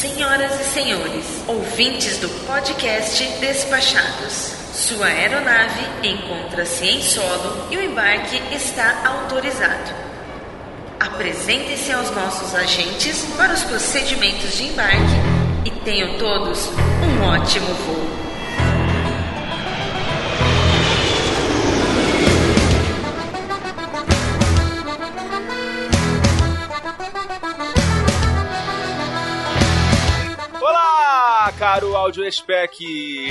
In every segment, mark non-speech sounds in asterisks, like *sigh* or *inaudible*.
Senhoras e senhores, ouvintes do podcast Despachados. Sua aeronave encontra-se em solo e o embarque está autorizado. Apresentem-se aos nossos agentes para os procedimentos de embarque e tenham todos um ótimo voo. Caro Audio Spec.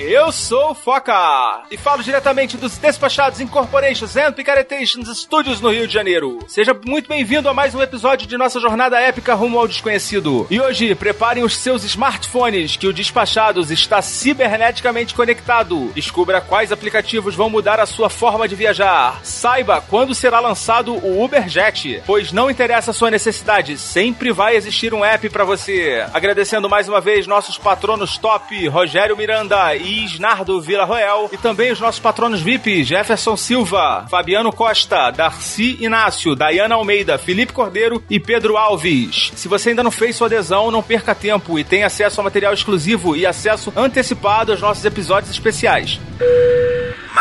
Eu sou o Foca e falo diretamente dos Despachados Incorporations and Picaretations Studios no Rio de Janeiro. Seja muito bem-vindo a mais um episódio de nossa jornada épica rumo ao desconhecido. E hoje, preparem os seus smartphones que o Despachados está ciberneticamente conectado. Descubra quais aplicativos vão mudar a sua forma de viajar. Saiba quando será lançado o Uberjet, pois não interessa a sua necessidade, sempre vai existir um app para você. Agradecendo mais uma vez nossos patronos top, Rogério Miranda e Isnardo Vila Roel, e também os nossos patronos VIP, Jefferson Silva, Fabiano Costa, Darcy Inácio, Dayana Almeida, Felipe Cordeiro e Pedro Alves. Se você ainda não fez sua adesão, não perca tempo e tem acesso a material exclusivo e acesso antecipado aos nossos episódios especiais.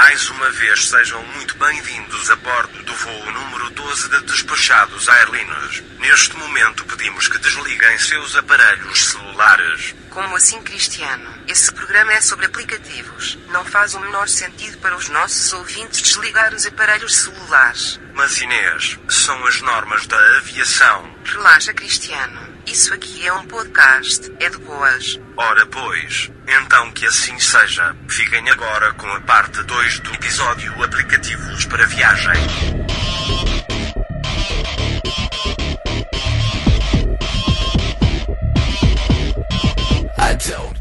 Mais uma vez, sejam muito bem-vindos a bordo do voo número 12 de Despachados Aerlinos. Neste momento, pedimos que desliguem seus aparelhos celulares. Como assim, Cristiano? Esse programa é sobre aplicativos. Não faz o menor sentido para os nossos ouvintes desligar os aparelhos celulares. Mas, Inês, são as normas da aviação. Relaxa, Cristiano. Isso aqui é um podcast. É de boas. Ora, pois, então que assim seja. Fiquem agora com a parte 2 do episódio Aplicativos para Viagem.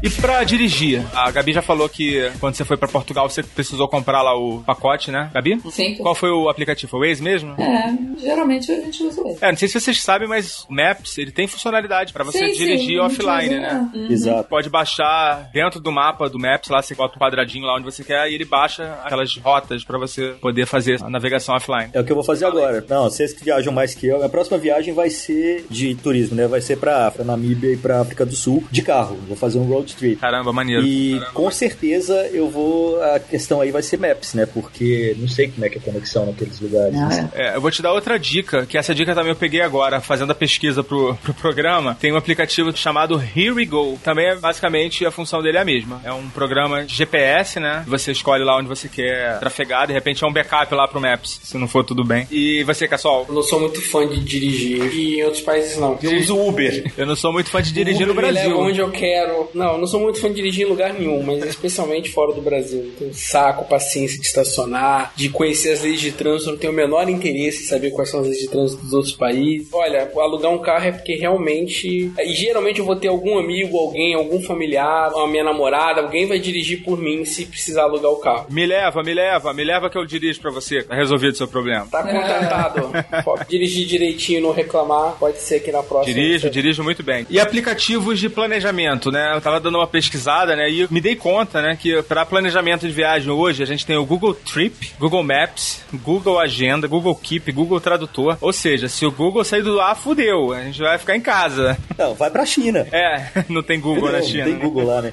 E pra dirigir, a Gabi já falou que quando você foi pra Portugal você precisou comprar lá o pacote, né, Gabi? Sim. Qual foi o aplicativo? Foi o Waze mesmo? É, geralmente a gente usa o Waze. É, não sei se vocês sabem, mas o Maps, ele tem funcionalidade pra você Sim, dirigir sim, offline, né? Uhum. Exato. Pode baixar dentro do mapa do Maps, lá você bota um quadradinho lá onde você quer e ele baixa aquelas rotas pra você poder fazer a navegação offline. É o que eu vou fazer agora. Não, vocês que viajam mais que eu, a próxima viagem vai ser de turismo, né? Vai ser pra, pra Namíbia e pra África do Sul de carro. Vou fazer um road trip. Caramba, maneiro. E com certeza eu vou. A questão aí vai ser Maps, né? Porque não sei como é que é a conexão naqueles lugares. Ah, né? é. É, eu vou te dar outra dica, que essa dica também eu peguei agora, fazendo a pesquisa pro, pro programa. Tem um aplicativo chamado Here We Go. Também é basicamente a função dele é a mesma. É um programa de GPS, né? Você escolhe lá onde você quer trafegar, de repente é um backup lá pro Maps, se não for tudo bem. E você, Cassol? Eu não sou muito fã de dirigir e em outros países não. Eu uso Uber. *laughs* Eu não sou muito fã de dirigir no Uber leva Brasil. onde eu quero. Não, não sou muito fã de dirigir em lugar nenhum, mas especialmente fora do Brasil. Tenho saco, paciência de estacionar, de conhecer as leis de trânsito. Eu não tenho o menor interesse em saber quais são as leis de trânsito dos outros países. Olha, alugar um carro é porque realmente. E geralmente eu vou ter algum amigo, alguém, algum familiar, a minha namorada, alguém vai dirigir por mim se precisar alugar o carro. Me leva, me leva, me leva que eu dirijo pra você. Tá resolvido o seu problema. Tá contratado. *laughs* Pode dirigir direitinho, não reclamar. Pode ser que na próxima. Dirijo, você- dirijo muito bem. E aplicativos de planejamento, né? Eu tava dando uma pesquisada, né? E me dei conta, né? Que para planejamento de viagem hoje, a gente tem o Google Trip, Google Maps, Google Agenda, Google Keep, Google Tradutor. Ou seja, se o Google sair do ar, fudeu. A gente vai ficar em casa. Não, vai pra China. É, *laughs* não tem Google na Não, China. tem né? Google lá, né?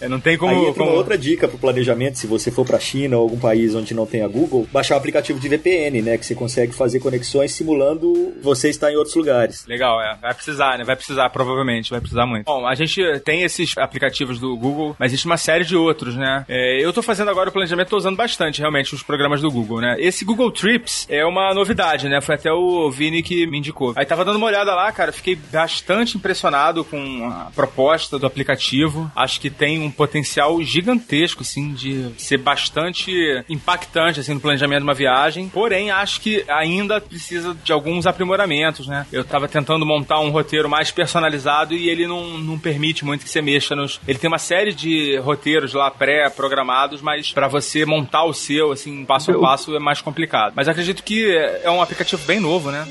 É, Não tem como. Aí entra como... uma outra dica pro planejamento, se você for pra China ou algum país onde não tenha Google, baixar o aplicativo de VPN, né? Que você consegue fazer conexões simulando você estar em outros lugares. Legal, é. Vai precisar, né? Vai precisar, provavelmente. Vai precisar muito. Bom, a gente tem esses aplicativos do Google, mas existe uma série de outros, né? É, eu tô fazendo agora o planejamento, tô usando bastante, realmente, os programas do Google, né? Esse Google Trips é uma novidade, né? Foi até o Vini que me indicou. Aí tava dando uma olhada lá, cara, fiquei bastante impressionado com a proposta do aplicativo. Acho que tem um potencial gigantesco, assim, de ser bastante impactante, assim, no planejamento de uma viagem. Porém, acho que ainda precisa de alguns aprimoramentos, né? Eu tava tentando montar um roteiro mais personalizado e ele não, não permite muito que você mexa Ele tem uma série de roteiros lá pré-programados, mas para você montar o seu, assim, passo a passo, é mais complicado. Mas acredito que é um aplicativo bem novo, né?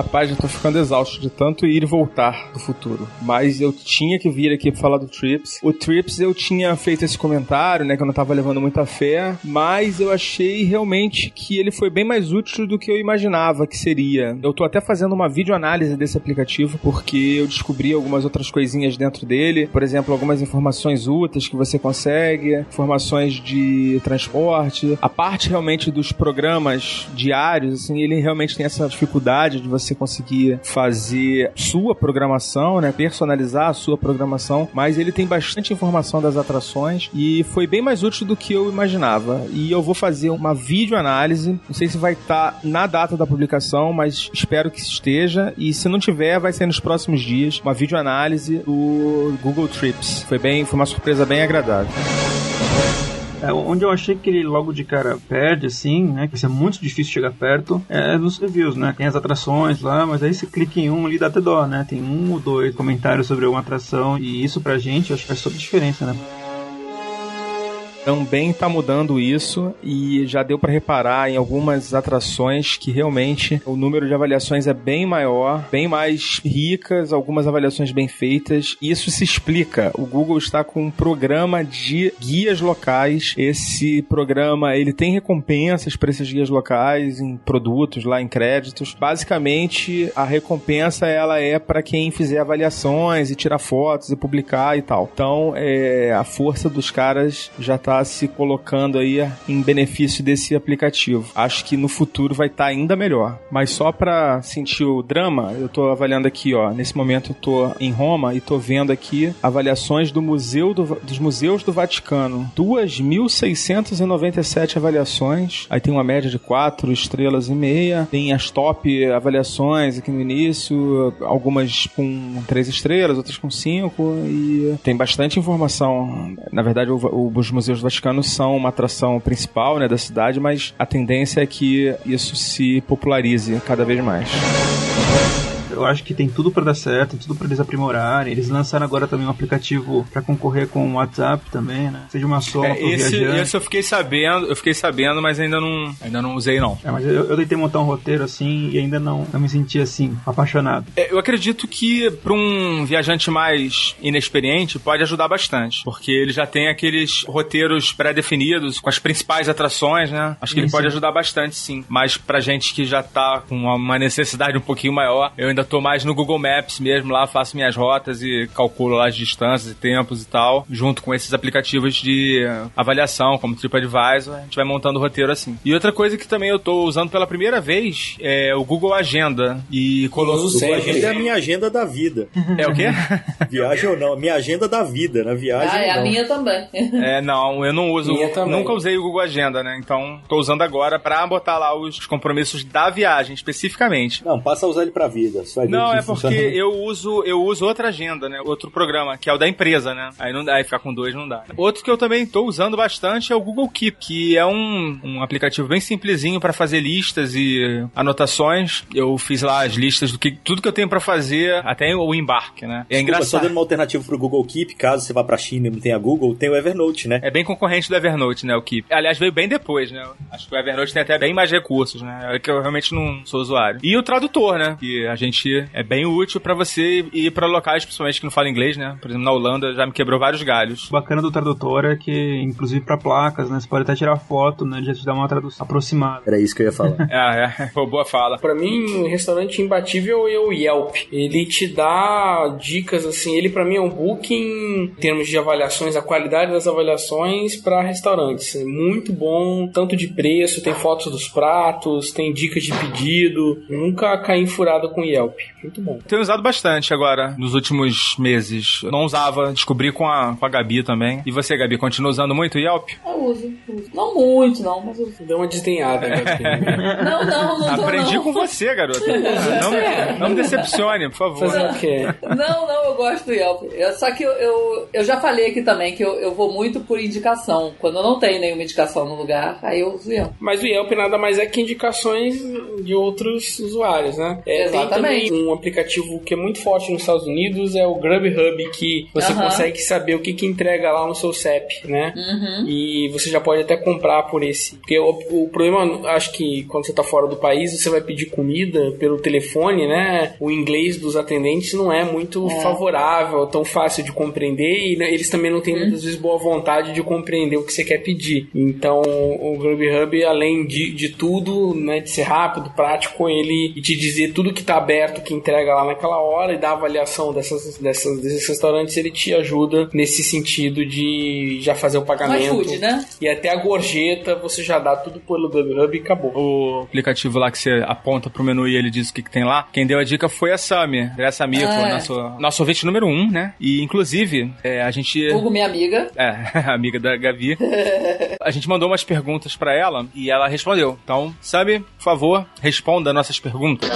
Rapaz, eu tô ficando exausto de tanto ir e voltar do futuro. Mas eu tinha que vir aqui falar do Trips. O Trips eu tinha feito esse comentário, né? Que eu não tava levando muita fé. Mas eu achei realmente que ele foi bem mais útil do que eu imaginava que seria. Eu tô até fazendo uma videoanálise desse aplicativo, porque eu descobri algumas outras coisinhas dentro dele. Por exemplo, algumas informações úteis que você consegue, informações de transporte. A parte realmente dos programas diários, assim, ele realmente tem essa dificuldade de você conseguir fazer sua programação, né? Personalizar a sua programação, mas ele tem bastante informação das atrações e foi bem mais útil do que eu imaginava. E eu vou fazer uma videoanálise, não sei se vai estar tá na data da publicação, mas espero que esteja. E se não tiver, vai ser nos próximos dias uma videoanálise do Google Trips. Foi bem, foi uma surpresa bem agradável. É, onde eu achei que ele logo de cara perde, assim, né? Que é muito difícil chegar perto, é nos reviews, né? Tem as atrações lá, mas aí você clica em um ali dá até dó, né? Tem um ou dois comentários sobre uma atração e isso pra gente, eu acho que faz toda a diferença, né? Também está mudando isso e já deu para reparar em algumas atrações que realmente o número de avaliações é bem maior, bem mais ricas, algumas avaliações bem feitas. Isso se explica. O Google está com um programa de guias locais. Esse programa ele tem recompensas para esses guias locais em produtos lá em créditos. Basicamente a recompensa ela é para quem fizer avaliações e tirar fotos e publicar e tal. Então é, a força dos caras já está está se colocando aí em benefício desse aplicativo. Acho que no futuro vai estar tá ainda melhor. Mas só para sentir o drama, eu estou avaliando aqui, ó. Nesse momento eu tô em Roma e estou vendo aqui avaliações do museu do, dos museus do Vaticano. 2.697 avaliações. Aí tem uma média de 4 estrelas e meia. Tem as top avaliações aqui no início, algumas com 3 estrelas, outras com 5 e tem bastante informação. Na verdade, os museus os Vaticanos são uma atração principal né, da cidade, mas a tendência é que isso se popularize cada vez mais eu acho que tem tudo para dar certo, tem tudo para eles aprimorarem. Eles lançaram agora também um aplicativo para concorrer com o WhatsApp também, né? Seja uma soma é, esse, viajante. esse eu fiquei sabendo, eu fiquei sabendo, mas ainda não, ainda não usei não. É, mas eu, eu tentei montar um roteiro assim e ainda não, não me senti assim apaixonado. É, eu acredito que para um viajante mais inexperiente pode ajudar bastante, porque ele já tem aqueles roteiros pré-definidos com as principais atrações, né? Acho que Isso. ele pode ajudar bastante, sim. Mas pra gente que já tá com uma necessidade um pouquinho maior, eu ainda ainda tô mais no Google Maps mesmo, lá faço minhas rotas e calculo lá as distâncias e tempos e tal, junto com esses aplicativos de avaliação, como TripAdvisor, a gente vai montando o roteiro assim. E outra coisa que também eu tô usando pela primeira vez é o Google Agenda. E coloco. Google Agenda é a minha agenda da vida. É o quê? *laughs* Viagem ou não? Minha agenda da vida, na viagem. Ah, é a minha também. *laughs* É, não, eu não uso. Nunca usei o Google Agenda, né? Então tô usando agora pra botar lá os compromissos da viagem, especificamente. Não, passa a usar ele pra vida vai Não, é porque eu uso, eu uso outra agenda, né? Outro programa, que é o da empresa, né? Aí não dá, aí ficar com dois não dá. Outro que eu também tô usando bastante é o Google Keep, que é um, um aplicativo bem simplesinho para fazer listas e anotações. Eu fiz lá as listas do que tudo que eu tenho para fazer, até o embarque, né? É Desculpa, engraçado. Só dando uma alternativa pro Google Keep, caso você vá pra China e não tenha Google, tem o Evernote, né? É bem concorrente do Evernote, né? O Keep. Aliás, veio bem depois, né? Acho que o Evernote tem até bem mais recursos, né? É que eu realmente não sou usuário. E o tradutor, né? Que a gente é bem útil para você ir para locais, principalmente que não falam inglês, né? Por exemplo, na Holanda já me quebrou vários galhos. O bacana do tradutor é que, inclusive para placas, né? Você pode até tirar foto, né? Já te dá uma tradução aproximada. Era isso que eu ia falar. *laughs* é, é. Pô, boa fala. Para mim, restaurante imbatível é o Yelp. Ele te dá dicas, assim, ele para mim é um booking em termos de avaliações, a qualidade das avaliações para restaurantes. É muito bom, tanto de preço, tem fotos dos pratos, tem dicas de pedido. nunca caí furado com o Yelp. Muito bom. Tenho usado bastante agora, nos últimos meses. Eu não usava, descobri com a, com a Gabi também. E você, Gabi, continua usando muito o Yelp? Eu uso, uso. Não muito, não, mas eu uso. Deu uma desdenhada, *laughs* é. Não, não, não. Aprendi não. com você, garota. *laughs* Não, é. não me decepcione, por favor. Fazer o quê? Não, não, eu gosto do Yelp. Eu, só que eu, eu, eu, já falei aqui também que eu, eu vou muito por indicação. Quando eu não tenho nenhuma indicação no lugar, aí eu uso do Yelp. Mas o Yelp nada mais é que indicações de outros usuários, né? É, tem Exatamente. Um aplicativo que é muito forte nos Estados Unidos, é o Grubhub, que você Aham. consegue saber o que, que entrega lá no seu CEP, né? Uhum. E você já pode até comprar por esse. Porque o, o problema, acho que quando você tá fora do país, você vai pedir comida pelo telefone, né? O inglês dos atendentes não é muito É. favorável, tão fácil de compreender e né, eles também não têm Uhum. muitas vezes boa vontade de compreender o que você quer pedir. Então, o Grubhub, além de, de tudo, né, de ser rápido, prático, ele te dizer tudo que tá aberto, que entrega lá naquela hora e dar avaliação dessas, dessas, desses restaurantes, ele te ajuda nesse sentido de já fazer o pagamento. né? E até a gorjeta você já dá tudo pelo Grubhub e acabou. O aplicativo lá que você aponta pro menu e ele diz o que, que tem lá, quem deu a dica foi a Sami. Andressa Amico, Ah, é. nosso, nosso ouvinte número um, né? E, inclusive, é, a gente... Hugo, minha amiga. É, *laughs* amiga da Gavi. *laughs* A gente mandou umas perguntas pra ela e ela respondeu. Então, Sami, por favor, responda nossas perguntas.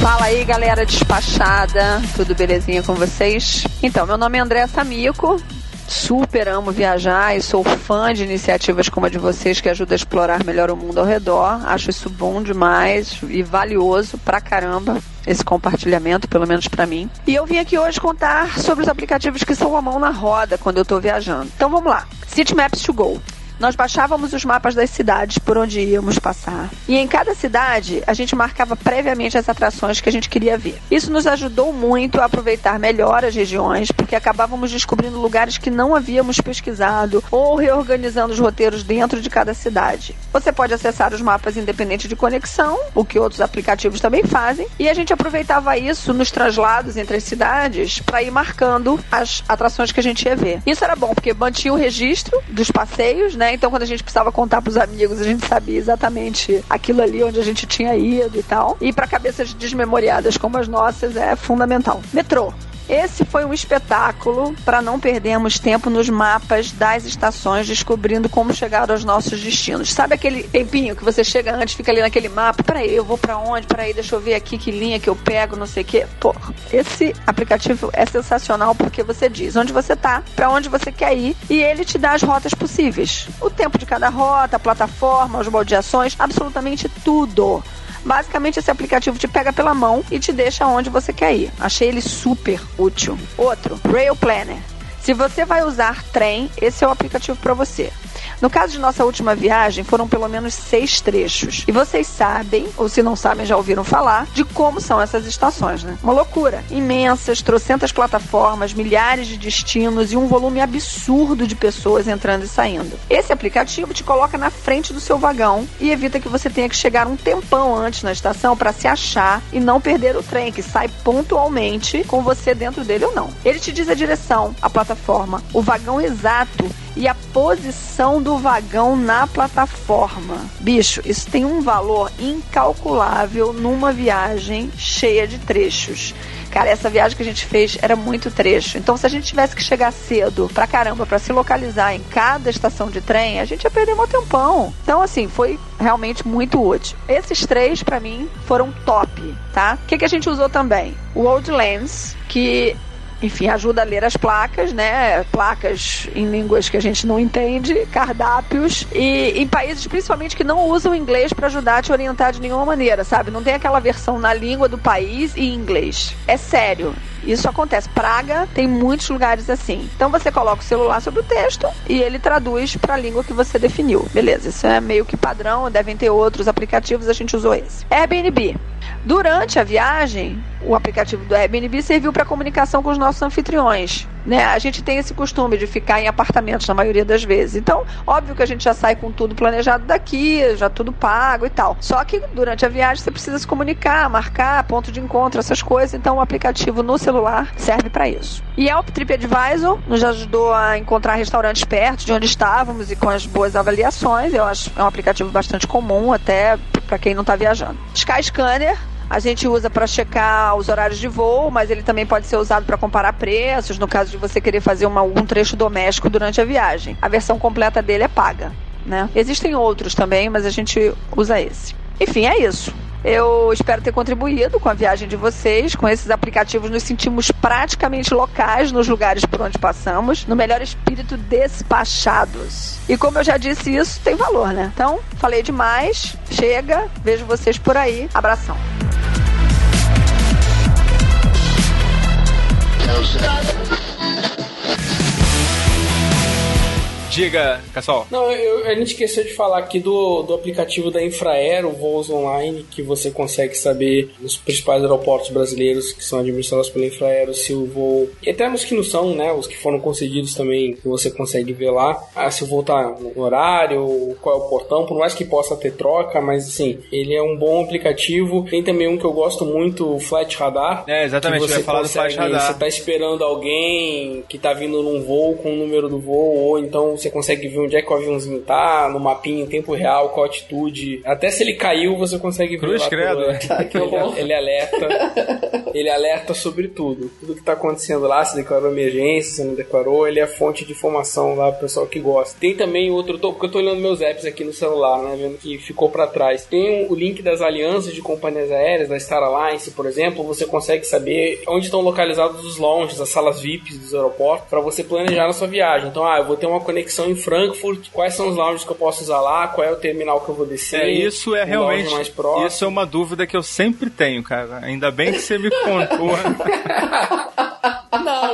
Fala aí, galera despachada. Tudo belezinha com vocês? Então, meu nome é André Samico. Super amo viajar e sou fã de iniciativas como a de vocês que ajudam a explorar melhor o mundo ao redor. Acho isso bom demais e valioso pra caramba esse compartilhamento, pelo menos pra mim. E eu vim aqui hoje contar sobre os aplicativos que são a mão na roda quando eu tô viajando. Então vamos lá. City Maps to Go. Nós baixávamos os mapas das cidades por onde íamos passar. E em cada cidade, a gente marcava previamente as atrações que a gente queria ver. Isso nos ajudou muito a aproveitar melhor as regiões, porque acabávamos descobrindo lugares que não havíamos pesquisado ou reorganizando os roteiros dentro de cada cidade. Você pode acessar os mapas independente de conexão, o que outros aplicativos também fazem, e a gente aproveitava isso nos traslados entre as cidades para ir marcando as atrações que a gente ia ver. Isso era bom, porque mantinha o registro dos passeios, né? Então, quando a gente precisava contar pros amigos, a gente sabia exatamente aquilo ali onde a gente tinha ido e tal. E para cabeças desmemoriadas como as nossas é fundamental. Metrô. Esse foi um espetáculo para não perdermos tempo nos mapas das estações, descobrindo como chegar aos nossos destinos. Sabe aquele tempinho que você chega antes, fica ali naquele mapa? Peraí, eu vou para onde? Peraí, deixa eu ver aqui que linha que eu pego, não sei o quê. Pô, esse aplicativo é sensacional porque você diz onde você tá, para onde você quer ir e ele te dá as rotas possíveis. O tempo de cada rota, a plataforma, os baldeações, absolutamente tudo. Basicamente, esse aplicativo te pega pela mão e te deixa onde você quer ir. Achei ele super útil. Outro, Rail Planner. Se você vai usar trem, esse é o aplicativo para você. No caso de nossa última viagem, foram pelo menos seis trechos. E vocês sabem, ou se não sabem, já ouviram falar, de como são essas estações, né? Uma loucura. Imensas, trocentas plataformas, milhares de destinos e um volume absurdo de pessoas entrando e saindo. Esse aplicativo te coloca na frente do seu vagão e evita que você tenha que chegar um tempão antes na estação para se achar e não perder o trem, que sai pontualmente com você dentro dele ou não. Ele te diz a direção, a plataforma, o vagão exato e a posição do vagão na plataforma. Bicho, isso tem um valor incalculável numa viagem cheia de trechos. Cara, essa viagem que a gente fez era muito trecho. Então, se a gente tivesse que chegar cedo pra caramba pra se localizar em cada estação de trem, a gente ia perder um tempão. Então, assim, foi realmente muito útil. Esses três, pra mim, foram top, tá? O que, que a gente usou também? O Old Lens, que enfim, ajuda a ler as placas, né? Placas em línguas que a gente não entende, cardápios e em países principalmente que não usam inglês para ajudar a te orientar de nenhuma maneira, sabe? Não tem aquela versão na língua do país e em inglês. É sério. Isso acontece. Praga tem muitos lugares assim. Então você coloca o celular sobre o texto e ele traduz para a língua que você definiu. Beleza, isso é meio que padrão, devem ter outros aplicativos, a gente usou esse. Airbnb. Durante a viagem, o aplicativo do Airbnb serviu para comunicação com os nossos anfitriões. Né? A gente tem esse costume de ficar em apartamentos na maioria das vezes. Então, óbvio que a gente já sai com tudo planejado daqui, já tudo pago e tal. Só que durante a viagem você precisa se comunicar, marcar ponto de encontro, essas coisas. Então, o aplicativo no celular serve para isso. Yelp TripAdvisor nos ajudou a encontrar restaurantes perto de onde estávamos e com as boas avaliações. Eu acho é um aplicativo bastante comum até para quem não está viajando. Skyscanner a gente usa para checar os horários de voo, mas ele também pode ser usado para comparar preços, no caso de você querer fazer uma, algum trecho doméstico durante a viagem. A versão completa dele é paga. Né? Existem outros também, mas a gente usa esse. Enfim, é isso. Eu espero ter contribuído com a viagem de vocês. Com esses aplicativos, nos sentimos praticamente locais nos lugares por onde passamos, no melhor espírito despachados. E como eu já disse, isso tem valor, né? Então, falei demais. Chega. Vejo vocês por aí. Abração. Diga, Cassol. Não, eu- a gente esqueceu de falar aqui do, do aplicativo da Infraero, Voos Online, que você consegue saber nos principais aeroportos brasileiros que são administrados pela Infraero se o voo. E até nos que não são, né? Os que foram concedidos também, que você consegue ver lá. Ah, se o voo tá no horário, qual é o portão, por mais que possa ter troca, mas assim, ele é um bom aplicativo. Tem também um que eu gosto muito, o Flight Radar. É, exatamente, que eu ia você falar do consegue- Flight Radar. Você tá esperando alguém que tá vindo num voo com o número do voo, ou então você consegue ver onde é que o aviãozinho tá, no mapinha em tempo real, qual a altitude. Até se ele caiu, você consegue ver. Cruz lá credo. pelo- ele, ele alerta. ele alerta sobre tudo. Tudo que tá acontecendo lá, se declarou emergência, se não declarou, ele é fonte de informação lá pro pessoal que gosta. Tem também outro, tô- porque eu tô olhando meus apps aqui no celular, né, vendo que ficou pra trás. Tem o link das alianças de companhias aéreas, da Star Alliance, por exemplo, você consegue saber onde estão localizados os lounges, as salas VIPs dos aeroportos, para você planejar a sua viagem. Então, ah, eu vou ter uma conexão em Frankfurt, quais são os lounges que eu posso usar lá, qual é o terminal que eu vou descer. É, isso é realmente. Isso é uma dúvida que eu sempre tenho, cara. Ainda bem que você me contou. *laughs*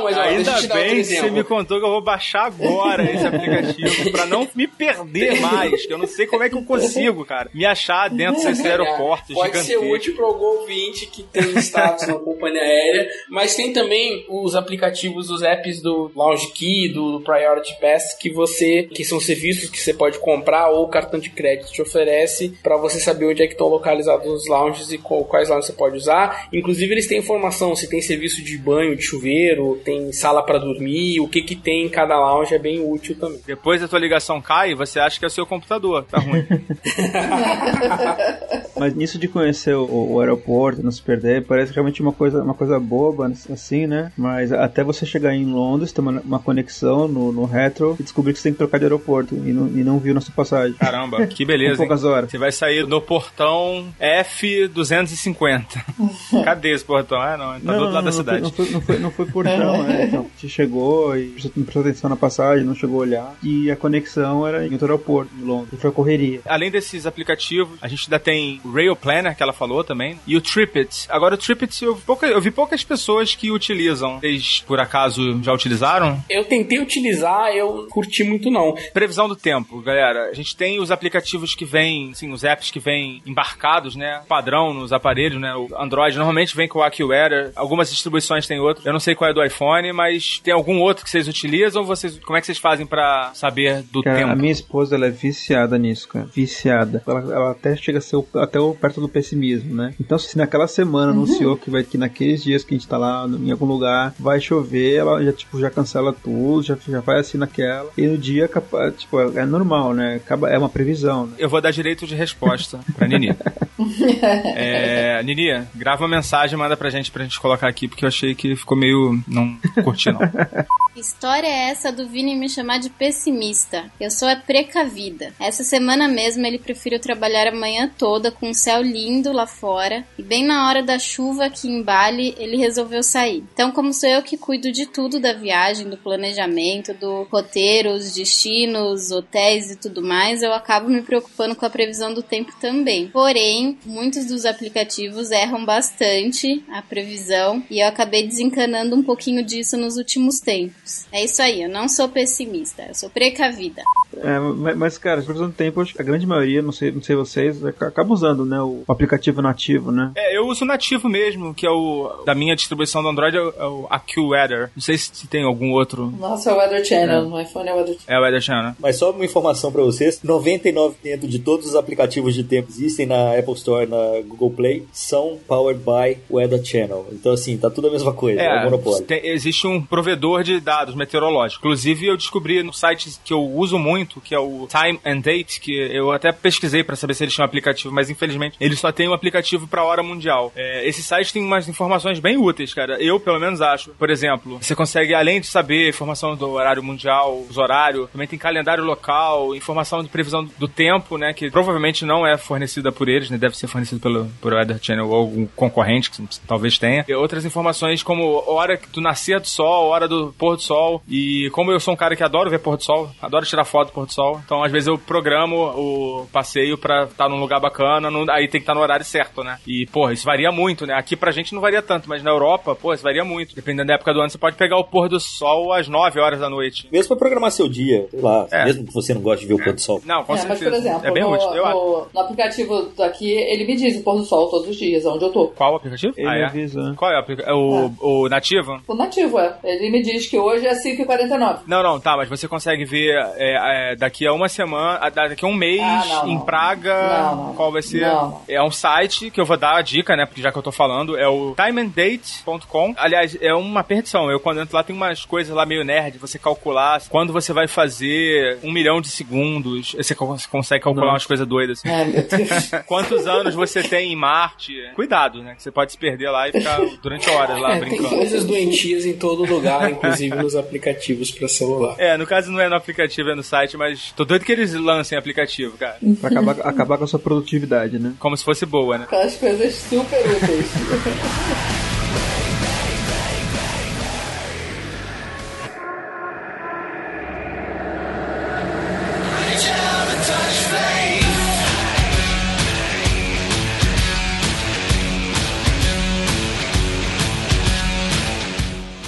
Mas ó, Ainda bem que você me contou que eu vou baixar agora esse aplicativo *laughs* pra não me perder mais. Que eu não sei como é que eu consigo, cara, me achar dentro desses aeroportos Pode ser útil para algum ouvinte que tem status na companhia aérea, mas tem também os aplicativos, os apps do Lounge Key, do Priority Pass, que você, que são serviços que você pode comprar ou o cartão de crédito te oferece para você saber onde é que estão localizados os lounges e quais lounges você pode usar. Inclusive eles têm informação se tem serviço de banho, de chuveiro, tem sala para dormir, o que que tem em cada lounge é bem útil também. Depois a tua ligação cai, você acha que é o seu computador. Tá ruim. *laughs* Mas nisso de conhecer o, o aeroporto, não se perder, parece realmente uma coisa, uma coisa boba, assim, né? Mas até você chegar em Londres, ter uma, uma conexão no, no retro e descobrir que você tem que trocar de aeroporto e não, e não viu na sua passagem. Caramba, que beleza. Poucas hein? horas. Você vai sair no portão F250. *laughs* Cadê esse portão? Ah, não, tá do outro lado da não, cidade. Não foi, não foi, não foi portão, *laughs* né? Então, você chegou e você não prestou atenção na passagem, não chegou a olhar. E a conexão era em outro aeroporto, em Londres. E foi a correria. Além desses aplicativos, a gente ainda tem o Rail Planner, que ela falou também, e o Tripit. Agora, o Tripit, eu, vi pouca- eu vi poucas pessoas que utilizam. Vocês, por acaso, já utilizaram? Eu tentei utilizar, eu curti muito não. Previsão do tempo, galera. A gente tem os aplicativos que vêm, assim, os apps que vêm embarcados, né? Padrão nos aparelhos, né? O Android normalmente vem com o AccuWeather. Algumas distribuições têm outro. Eu não sei qual é do iPhone, mas tem algum outro que vocês utilizam? Vocês, como é que vocês fazem pra saber do Cara, tempo? a minha esposa, ela é viciada nisso, cara. Viciada. Ela, ela até chega a ser o- até o, perto do pessimismo, né? Então, se naquela semana anunciou que vai que naqueles dias que a gente tá lá no- em algum lugar vai chover, ela já, tipo, já cancela tudo, já, já vai assim naquela. E no dia, tipo, é normal, né? Acaba, é uma previsão, né? Eu vou dar direito de resposta pra Nini. *laughs* *laughs* é, Nini, grava uma mensagem manda pra gente pra gente colocar aqui, porque eu achei que ficou meio. Não curti, não. *laughs* História é essa do Vini me chamar de pessimista? Eu sou a precavida. Essa semana mesmo ele preferiu trabalhar a manhã toda com um céu lindo lá fora e bem na hora da chuva aqui em Bali ele resolveu sair. Então, como sou eu que cuido de tudo da viagem, do planejamento, do roteiro, os destinos, hotéis e tudo mais, eu acabo me preocupando com a previsão do tempo também. Porém, muitos dos aplicativos erram bastante a previsão e eu acabei desencanando um pouquinho disso nos últimos tempos. É isso aí, eu não sou pessimista, eu sou precavida. É, mas, cara, previsão do tempo, acho que a grande maioria, não sei, não sei vocês, ac- acaba usando, né? O aplicativo nativo, né? É, eu uso o nativo mesmo, que é o. Da minha distribuição do Android é o, é o AccuWeather. Não sei se tem algum outro. Nossa, é o Weather Channel. No iPhone é o Weather Channel. É o Weather Channel. Mas só uma informação pra vocês: 99% de todos os aplicativos de tempo que existem na Apple Store, na Google Play, são powered by Weather Channel. Então, assim, tá tudo a mesma coisa, é, um monopólio. tem- existe um provedor de dados meteorológicos. Inclusive, eu descobri no site que eu uso muito, que é o Time and Date, que eu até pesquisei para saber se eles tinham um aplicativo, mas infelizmente eles só têm um aplicativo para hora mundial. É, esse site tem umas informações bem úteis, cara. Eu, pelo menos, acho. Por exemplo, você consegue, além de saber informação do horário mundial, os horários, também tem calendário local, informação de previsão do tempo, né? Que provavelmente não é fornecida por eles, né? Deve ser fornecido pelo por Weather Channel ou algum concorrente, que talvez tenha. E outras informações como hora do nascer do sol, hora do pôr do sol. E como eu sou um cara que adoro ver pôr do sol, adoro tirar foto do pôr do sol, então às vezes eu programo o passeio pra estar num lugar bacana, no, aí tem que estar no horário certo, né? E, porra, isso varia muito, né? Aqui pra gente não varia tanto, mas na Europa, pô, isso varia muito. Dependendo da época do ano, você pode pegar o pôr do sol às 9 horas da noite. Mesmo pra programar seu dia, sei lá, É. mesmo que você não goste de ver o pôr do sol. Não, com É, mas, certeza. por exemplo, é bem no, útil. Eu acho. no, no aplicativo daqui, ele me diz o pôr do sol todos os dias, onde eu tô. Qual o aplicativo? Ele ah, é? avisa. Qual é o aplicativo? É o, o nativo? O nativo, é. Ele me diz que hoje é 5h49. Não, não, tá, mas você consegue ver é, é, daqui a uma semana, daqui a um mês, Ah, não, em não. Praga, Não, não, qual vai ser? É um site que eu vou dar a dica, né, porque já que eu tô falando, é o timeanddate.com. Aliás, é uma perdição. Eu, quando entro lá, tem umas coisas lá meio nerd, você calcular quando você vai fazer um milhão de segundos, você co- consegue calcular umas coisas doidas. assim. Ai, meu Deus. *laughs* Quantos anos você tem em Marte? Cuidado, né, que você pode se perder lá e ficar durante horas lá É, tem brincando. Coisas doentias em todo lugar, inclusive nos aplicativos pra celular. É, no caso não é no aplicativo, é no site, mas tô doido que eles lancem aplicativo, cara. Pra acabar, acabar com a sua produtividade, né? Como se fosse boa, né? Aquelas coisas super úteis. *laughs*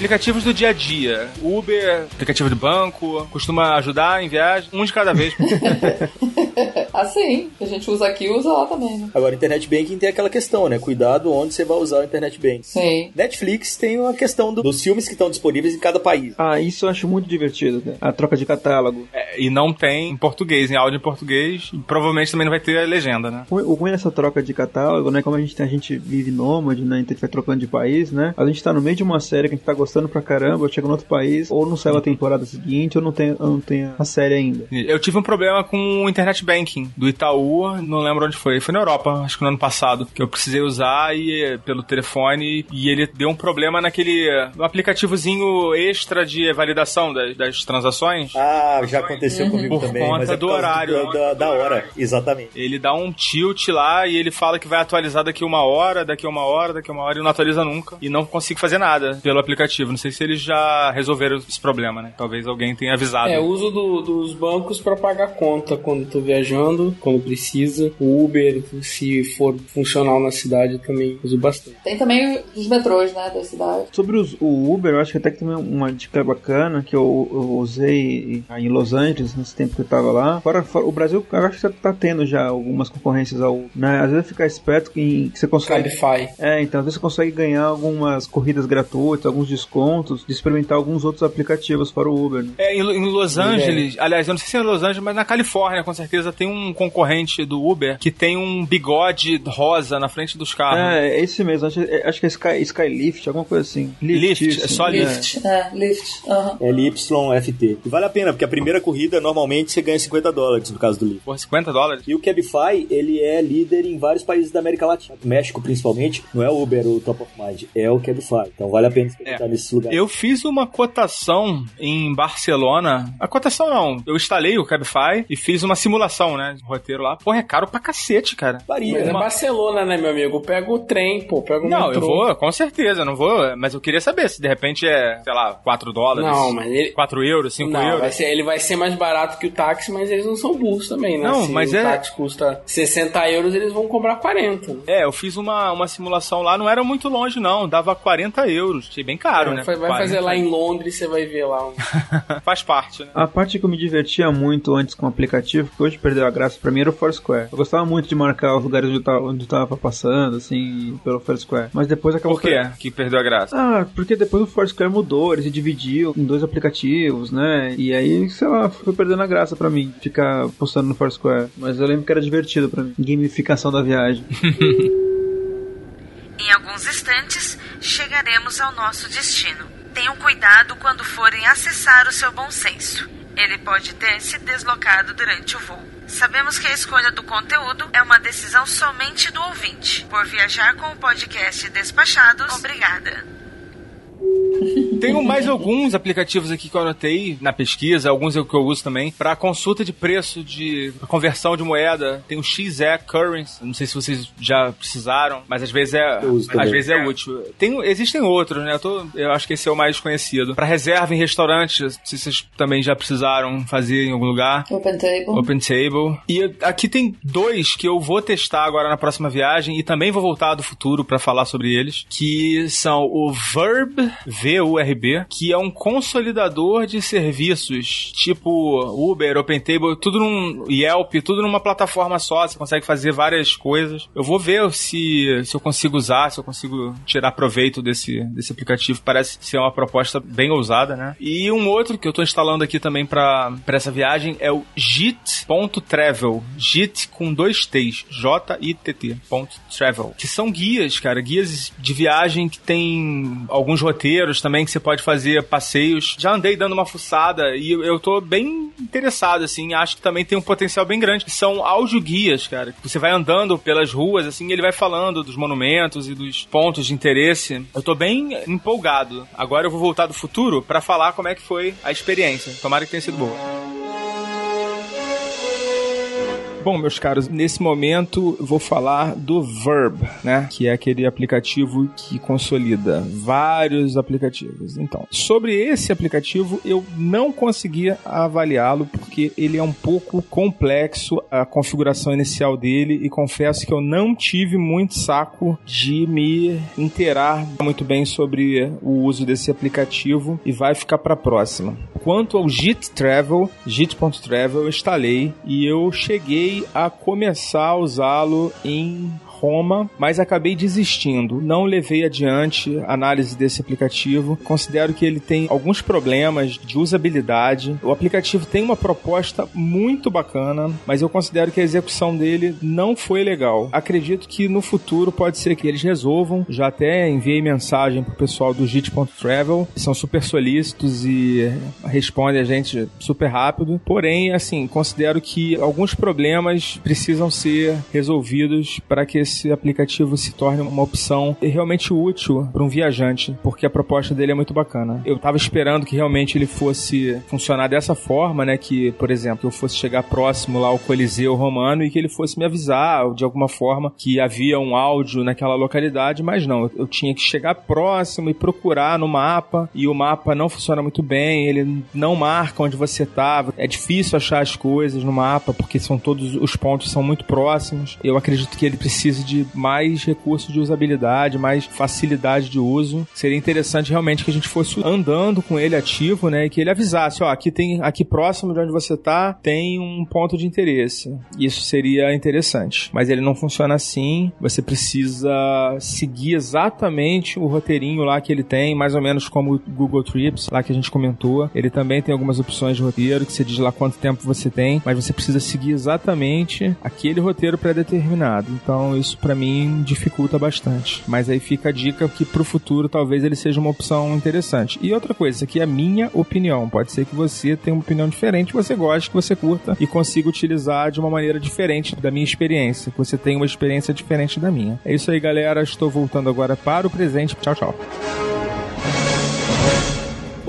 Aplicativos do dia a dia. Uber, aplicativo de banco, costuma ajudar em viagem, um de cada vez. *laughs* Assim, que a gente usa aqui, usa lá também, né? Agora, Internet Banking tem aquela questão, né? Cuidado onde você vai usar o Internet Banking. Sim. Netflix tem uma questão do- dos filmes que estão disponíveis em cada país. Ah, isso eu acho muito divertido, né? A troca de catálogo. É, e não tem em português, em áudio em português. E provavelmente também não vai ter a legenda, né? O o ruim dessa troca de catálogo, né? Como a gente, tem- a gente vive nômade, né? Então a gente vai trocando de país, né? A gente tá no meio de uma série que a gente tá gostando pra caramba, chega no outro país, ou não saiu a temporada seguinte, ou não tem, ou não tem a série ainda. Eu tive um problema com o Internet Banking do Itaú, não lembro onde foi. Foi na Europa, acho que no ano passado, que eu precisei usar e, pelo telefone e ele deu um problema naquele no aplicativozinho extra de validação das, das transações. Ah, já aconteceu comigo Por também. conta mas é do por causa horário. Da, da hora, exatamente. Ele dá um tilt lá e ele fala que vai atualizar daqui uma hora, daqui uma hora, daqui uma hora e não atualiza nunca. E não consigo fazer nada pelo aplicativo. Não sei se eles já resolveram esse problema, né? Talvez alguém tenha avisado. É, o uso do- dos bancos pra pagar conta quando tô viajando, quando precisa. O Uber, se for funcional na cidade, eu também uso bastante. Tem também os metrôs, né, da cidade. Sobre os- o Uber, eu acho que até que tem uma dica bacana que eu, eu usei em Los Angeles nesse tempo que eu tava lá. Fora, fora- o Brasil, eu acho que já tá tendo já algumas concorrências ao Uber, né? Às vezes ficar esperto que, que você consegue. Cabify. É, então às vezes você consegue ganhar algumas corridas gratuitas, alguns descontos, de experimentar alguns outros aplicativos para o Uber. Né? É, em, em Los Angeles, aliás, eu não sei se é em Los Angeles, mas na Califórnia, com certeza, tem um concorrente do Uber que tem um bigode rosa na frente dos carros. É, é esse mesmo, acho, é- acho que é Sky, Skylift, alguma coisa assim. Lift, isso, é só é. Lift. É, Lyft. aham. LYFT. E vale a pena, porque a primeira corrida normalmente você ganha 50 dólares no caso do Lyft. Por 50 dólares. E o Cabify, ele é líder em vários países da América Latina. México, principalmente, não é o Uber o top of mind, é o Cabify. Então vale a pena experimentar É. nesses lugares. Eu fiz uma cotação em Barcelona. A cotação não. Eu instalei o Cabify e fiz uma simulação, né? De roteiro lá. Porra, é caro pra cacete, cara. Varia. Mas é Uma- Barcelona, né, meu amigo? Pega o trem, pô, pega o Não, metrô. eu vou, com certeza, não vou. Mas eu queria saber se de repente é, sei lá, 4 dólares. Não, mas ele- 4 euros, 5 Não, euros. vai ser- ele vai ser mais barato que o táxi, mas eles não são burros também, né? Não, Se mas o é- táxi custa 60 euros, eles vão cobrar 40. né? É, eu fiz uma, uma simulação lá, não era muito longe, não. Dava 40 euros. Achei bem caro, né? Vai vai 40. fazer lá em Londres, você vai ver lá. um- *laughs* Faz parte, né? A parte que eu me divertia muito antes com o aplicativo, que hoje perdeu a graça pra mim, era o Foursquare. Eu gostava muito de marcar os lugares onde eu tava, onde eu tava passando, assim, pelo Foursquare. Mas depois acabou... Por quê que perdeu a graça? Ah, porque depois o Foursquare mudou, ele se dividiu em dois aplicativos, né? E aí, sei lá, foi perdendo a graça pra mim, ficar postando no Foursquare. Mas eu lembro que era divertido pra mim. Gamificação da viagem. *laughs* Em alguns instantes, chegaremos ao nosso destino. Tenham cuidado quando forem acessar o seu bom senso. Ele pode ter se deslocado durante o voo. Sabemos que a escolha do conteúdo é uma decisão somente do ouvinte. Por viajar com o podcast Despachados, obrigada. Tenho mais alguns aplicativos aqui que eu anotei na pesquisa, alguns é o que eu uso também, para consulta de preço de conversão de moeda. Tem o XE Currency, não sei se vocês já precisaram, mas às vezes é, às vezes é útil. Tem, existem outros, né? Eu, tô, eu acho que esse é o mais conhecido. Para reserva em restaurantes, se vocês também já precisaram fazer em algum lugar. Open Table. Open Table. E aqui tem dois que eu vou testar agora na próxima viagem e também vou voltar do futuro para falar sobre eles, que são o Verb, V-U-R-B, que é um consolidador de serviços, tipo Uber, OpenTable, tudo num Yelp, tudo numa plataforma só, você consegue fazer várias coisas. Eu vou ver se, se eu consigo usar, se eu consigo tirar proveito desse, desse aplicativo. Parece ser uma proposta bem ousada, né? E um outro que eu tô instalando aqui também para essa viagem é o JIT.travel. JIT com dois T's. J-I-T-T. Travel. Que são guias, cara, guias de viagem que tem alguns roteiros também que você pode fazer passeios. Já andei dando uma fuçada e eu tô bem interessado, assim. Acho que também tem um potencial bem grande. São audioguias, cara. Você vai andando pelas ruas, assim, ele vai falando dos monumentos e dos pontos de interesse. Eu tô bem empolgado. Agora eu vou voltar do futuro para falar como é que foi a experiência. Tomara que tenha sido boa. Bom, meus caros, nesse momento vou falar do Verb, né? Que é aquele aplicativo que consolida vários aplicativos. Então, sobre esse aplicativo eu não conseguia avaliá-lo porque ele é um pouco complexo a configuração inicial dele e confesso que eu não tive muito saco de me inteirar muito bem sobre o uso desse aplicativo e vai ficar para próxima. Quanto ao Git Travel, Git.travel eu instalei e eu cheguei a começar a usá-lo em Roma, mas acabei desistindo. Não levei adiante a análise desse aplicativo. Considero que ele tem alguns problemas de usabilidade. O aplicativo tem uma proposta muito bacana, mas eu considero que a execução dele não foi legal. Acredito que no futuro pode ser que eles resolvam. Já até enviei mensagem pro pessoal do Git.travel, são super solícitos e respondem a gente super rápido. Porém, assim, considero que alguns problemas precisam ser resolvidos para que esse aplicativo se torne uma opção realmente útil para um viajante, porque a proposta dele é muito bacana. Eu estava esperando que realmente ele fosse funcionar dessa forma, né? Que, por exemplo, eu fosse chegar próximo lá ao Coliseu Romano e que ele fosse me avisar de alguma forma que havia um áudio naquela localidade, mas não. Eu tinha que chegar próximo e procurar no mapa e o mapa não funciona muito bem, ele não marca onde você estava. É difícil achar as coisas no mapa porque são todos os pontos são muito próximos. Eu acredito que ele precisa de mais recursos de usabilidade, mais facilidade de uso. Seria interessante realmente que a gente fosse andando com ele ativo, né? E que ele avisasse, ó, aqui tem, aqui próximo de onde você tá, tem um ponto de interesse. Isso seria interessante. Mas ele não funciona assim. Você precisa seguir exatamente o roteirinho lá que ele tem, mais ou menos como o Google Trips, lá que a gente comentou. Ele também tem algumas opções de roteiro, que você diz lá quanto tempo você tem, mas você precisa seguir exatamente aquele roteiro pré-determinado. Então, isso para mim dificulta bastante. Mas aí fica a dica que pro futuro talvez ele seja uma opção interessante. E outra coisa, isso aqui é a minha opinião. Pode ser que você tenha uma opinião diferente, você goste, que você curta e consiga utilizar de uma maneira diferente da minha experiência, que você tenha uma experiência diferente da minha. É isso aí, galera. Estou voltando agora para o presente. Tchau, tchau.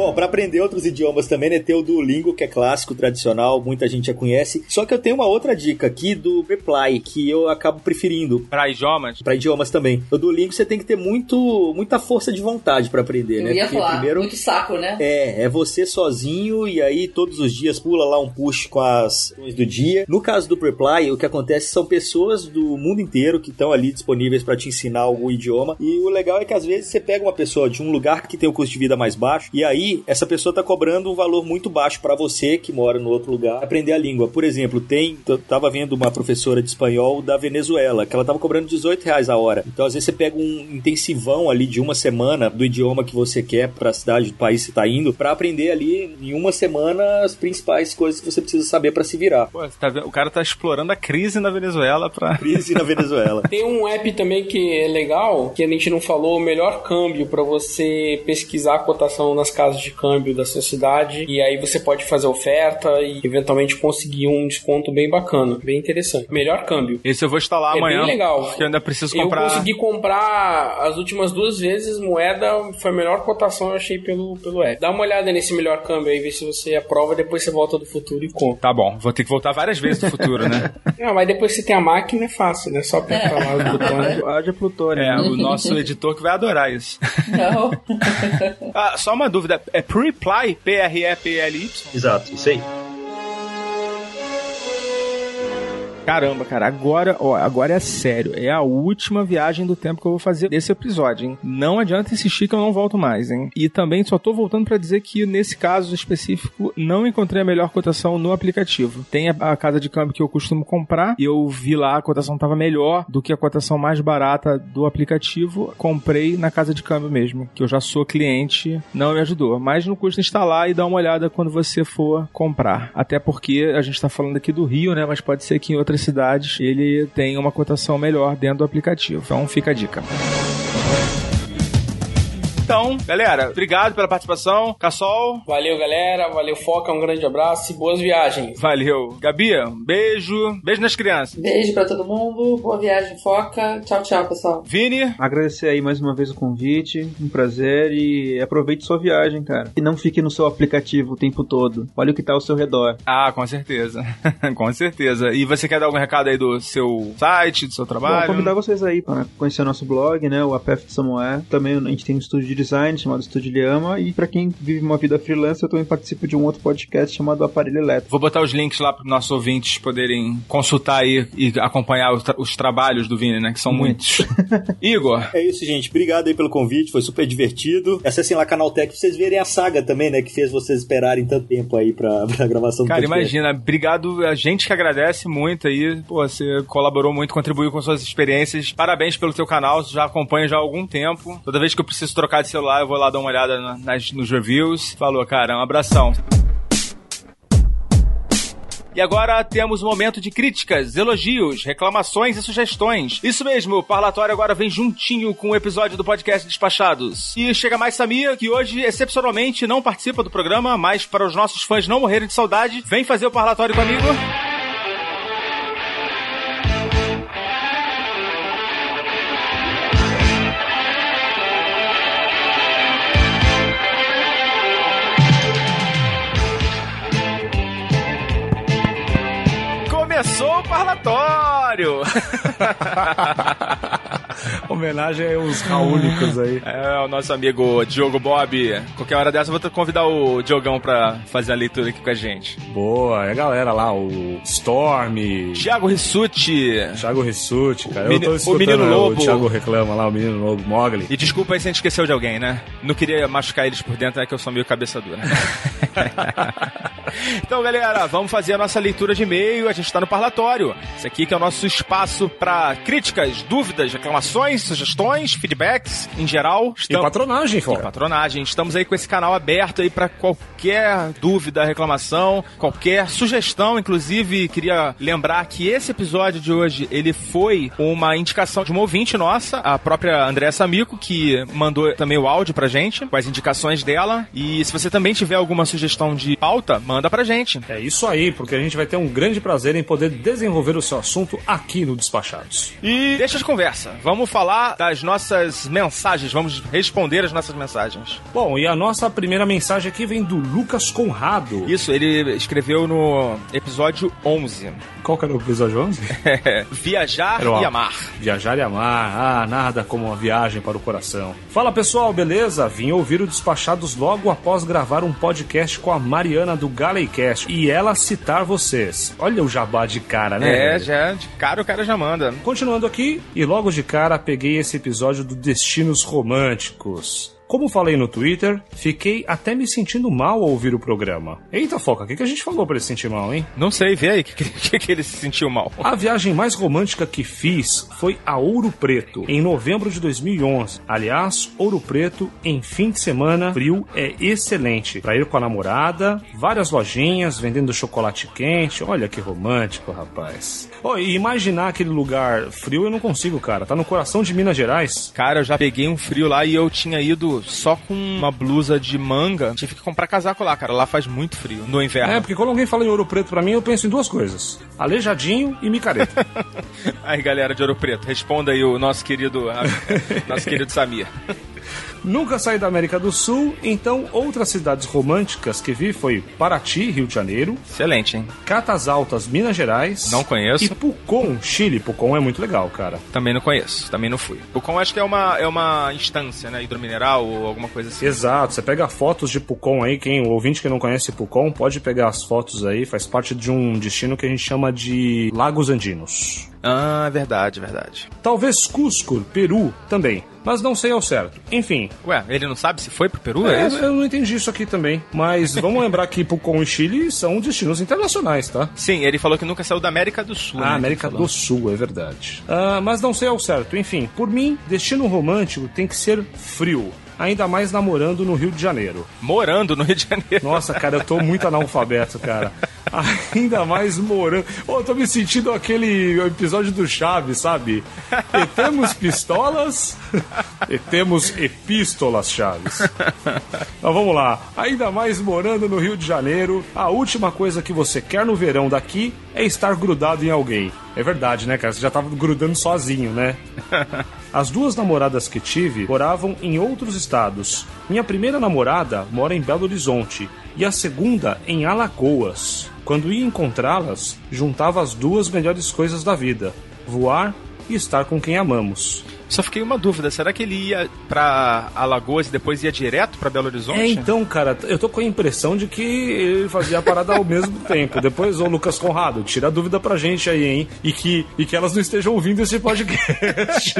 Bom, para aprender outros idiomas também, né, ter o Duolingo, que é clássico, tradicional, muita gente já conhece. Só que eu tenho uma outra dica aqui do Reply, que eu acabo preferindo. Para idiomas? Para idiomas também. O Duolingo você tem que ter muito, muita força de vontade para aprender, Eu né? ia Porque falar, primeiro muito saco, né? é, é você sozinho e aí todos os dias pula lá um push com as coisas do dia. No caso do Reply, o que acontece são pessoas do mundo inteiro que estão ali disponíveis para te ensinar algum idioma. E o legal é que às vezes você pega uma pessoa de um lugar que tem o custo de vida mais baixo e aí essa pessoa tá cobrando um valor muito baixo para você que mora no outro lugar aprender a língua. Por exemplo, tem, eu tava vendo uma professora de espanhol da Venezuela que ela tava cobrando 18 reais a hora. Então às vezes você pega um intensivão ali de uma semana do idioma que você quer para a cidade do país que você tá indo para aprender ali em uma semana as principais coisas que você precisa saber para se virar. Pô, você tá vendo? o cara tá explorando a crise na Venezuela pra. *laughs* Crise na Venezuela. Tem um app também que é legal, que a gente não falou, o melhor câmbio para você pesquisar a cotação nas casas de câmbio da sua cidade e aí você pode fazer oferta e eventualmente conseguir um desconto bem bacana, bem interessante. Melhor câmbio. Esse eu vou instalar É amanhã. bem legal. Porque eu ainda preciso comprar. Eu consegui comprar as últimas duas vezes moeda, foi a melhor cotação eu achei pelo, pelo app. Dá uma olhada nesse melhor câmbio aí, vê se você aprova, depois você volta do futuro e compra. Tá bom, vou ter que voltar várias vezes no futuro, né? *laughs* Não, mas depois você tem a máquina é fácil, né? Só *laughs* apertar lá o botão. *laughs* né? Haja plutônio. É, o nosso editor que vai adorar isso. Não. Ah, só uma dúvida. É Preply? P-R-E-P-L-Y? Exato, isso aí. Caramba, cara, agora, ó, agora é sério. É a última viagem do tempo que eu vou fazer desse episódio, hein? Não adianta insistir que eu não volto mais, hein? E também só tô voltando pra dizer que nesse caso específico não encontrei a melhor cotação no aplicativo. Tem a, a casa de câmbio que eu costumo comprar e eu vi lá a cotação tava melhor do que a cotação mais barata do aplicativo. Comprei na casa de câmbio mesmo, que eu já sou cliente, não me ajudou. Mas não custa instalar e dar uma olhada quando você for comprar. Até porque a gente tá falando aqui do Rio, né? Mas pode ser que em outras ele tenha uma cotação melhor dentro do aplicativo. Então fica a dica. Então, galera, obrigado pela participação. Cassol, Valeu, galera. Valeu, Foca. Um grande abraço e boas viagens. valeu. Gabi, um beijo. Beijo nas crianças. Beijo pra todo mundo. Boa viagem, foca. Tchau, tchau, pessoal. Vini, Agradecer aí mais uma vez o convite, um prazer e aproveite sua viagem, cara. E não fique no seu aplicativo o tempo todo. Olha o que tá ao seu redor. Ah, com certeza. *laughs* com certeza. E você quer dar algum recado aí do seu site, do seu Bom, trabalho? convidar vocês aí para conhecer nosso blog, né, o APF de Samoé. Também a gente tem um estúdio de design chamado Estúdio Lhama e para quem vive uma vida freelancer, eu também participo de um outro podcast chamado Aparelho Elétrico. Vou botar os links lá para os nossos ouvintes poderem consultar aí e acompanhar os, tra- os trabalhos do Vini, né? Que são muitos. *laughs* Igor, É isso, gente. Obrigado aí pelo convite, foi super divertido. Acessem lá Canaltech pra vocês verem a saga também, né? Que fez vocês esperarem tanto tempo aí pra, *laughs* pra gravação do cara, podcast. imagina, obrigado a gente que agradece muito aí. Pô, você colaborou muito, contribuiu com suas experiências. Parabéns pelo teu canal, já acompanha já há algum tempo. Toda vez que eu preciso trocar de celular, eu vou lá dar uma olhada na- nas, nos reviews. Falou, cara, um abração. E agora temos um momento de críticas, elogios, reclamações e sugestões. Isso mesmo, o Parlatório agora vem juntinho com o episódio do podcast Despachados. E chega mais Samia, que hoje, excepcionalmente, não participa do programa, mas para os nossos fãs não morrerem de saudade, vem fazer o Parlatório comigo. Parlatório! *laughs* *laughs* Homenagem aos raúnicos aí. É, o nosso amigo Diogo Bob. Qualquer hora dessa eu vou convidar o Diogão pra fazer a leitura aqui com a gente. Boa, é a galera lá, o Storm, Thiago Rissuti. Thiago Rissuti, cara. Meni- eu tô o escutando Menino né, Lobo. o Thiago reclama lá, o menino lobo, Mogli. E desculpa aí se a gente esqueceu de alguém, né? Não queria machucar eles por dentro, é que eu sou meio cabeça dura. *laughs* então, galera, vamos fazer a nossa leitura de e-mail. A gente tá no parlatório. Esse aqui que é o nosso espaço pra críticas, dúvidas, reclamações, sugestões, feedbacks, em geral. E patronagem, E fora. patronagem. Estamos aí com esse canal aberto aí pra qualquer dúvida, reclamação, qualquer sugestão. Inclusive, queria lembrar que esse episódio de hoje, ele foi uma indicação de uma ouvinte nossa, a própria Andréa Samico, que mandou também o áudio pra gente, com as indicações dela. E se você também tiver alguma sugestão de pauta, manda pra gente. É isso aí, porque a gente vai ter um grande prazer em poder desenvolver o seu assunto aqui no Despachados. E deixa de conversa. Vamos falar das nossas mensagens, vamos responder as nossas mensagens. Bom, e a nossa primeira mensagem aqui vem do Lucas Conrado. Isso, ele escreveu no episódio 11. Qual que era o episódio 11? *laughs* Viajar o- e amar. Viajar e amar, ah, nada como uma viagem para o coração. Fala pessoal, beleza? Vim ouvir o Despachados logo após gravar um podcast com a Mariana do Galecast e ela citar vocês. Olha o jabá de cara, né? É, já de cara o cara já manda. Continuando aqui, e logo de cara peguei esse episódio do Destinos Românticos. Como falei no Twitter, fiquei até me sentindo mal ao ouvir o programa. Eita, Foca, o que, que a gente falou pra ele se sentir mal, hein? Não sei, vê aí o que, que, *laughs* que ele se sentiu mal. A viagem mais romântica que fiz foi a Ouro Preto, em novembro de 2011. Aliás, Ouro Preto, em fim de semana, frio é excelente. Pra ir com a namorada, várias lojinhas vendendo chocolate quente. Olha que romântico, rapaz. Oh, e imaginar aquele lugar frio eu não consigo, cara. Tá no coração de Minas Gerais. Cara, eu já peguei um frio lá e eu tinha ido Só com uma blusa de manga. Tive que comprar casaco lá, cara. Lá faz muito frio no inverno. É, porque quando alguém fala em Ouro Preto pra mim, eu penso em duas coisas: aleijadinho e micareta. *laughs* aí, galera de Ouro Preto, responda aí o nosso querido, *laughs* nosso querido Samir. *laughs* Nunca saí da América do Sul, então outras cidades românticas que vi foi Paraty, Rio de Janeiro. Excelente, hein? Catas Altas, Minas Gerais. Não conheço. E Pucon, Chile. Pucon é muito legal, cara. Também não conheço, também não fui. Pucon acho que é uma, é uma instância, né? Hidromineral ou alguma coisa assim. Exato, você pega fotos de Pucon aí, quem, o ouvinte que não conhece Pucon, pode pegar as fotos aí, faz parte de um destino que a gente chama de Lagos Andinos. Ah, verdade, verdade. Talvez Cusco, Peru, também. Mas não sei ao certo. Enfim. Ué, ele não sabe se foi pro Peru? É, É, isso? eu não entendi isso aqui também. Mas vamos *laughs* lembrar que Pucon e Chile são destinos internacionais, tá? Sim, ele falou que nunca saiu da América do Sul. Ah, né, América do Sul, é verdade. Ah, mas não sei ao certo. Enfim, por mim, destino romântico tem que ser frio. Ainda mais namorando no Rio de Janeiro. Morando no Rio de Janeiro. Nossa, cara, eu tô muito *laughs* analfabeto, cara. *laughs* Ainda mais morando. Ô, eu tô me sentindo aquele episódio do Chaves, sabe? E temos pistolas e temos epístolas, Chaves. Mas vamos lá. Ainda mais morando no Rio de Janeiro, a última coisa que você quer no verão daqui é estar grudado em alguém. É verdade, né, cara? Você já tava grudando sozinho, né? *laughs* As duas namoradas que tive moravam em outros estados. Minha primeira namorada mora em Belo Horizonte e a segunda em Alagoas. Quando ia encontrá-las, juntava as duas melhores coisas da vida: voar e estar com quem amamos. Só fiquei uma dúvida, será que ele ia pra Alagoas e depois ia direto pra Belo Horizonte? É, então, cara, eu tô com a impressão de que ele fazia a parada ao mesmo *laughs* tempo. Depois, ô Lucas Conrado, tira a dúvida pra gente aí, hein? E que, e que elas não estejam ouvindo esse podcast.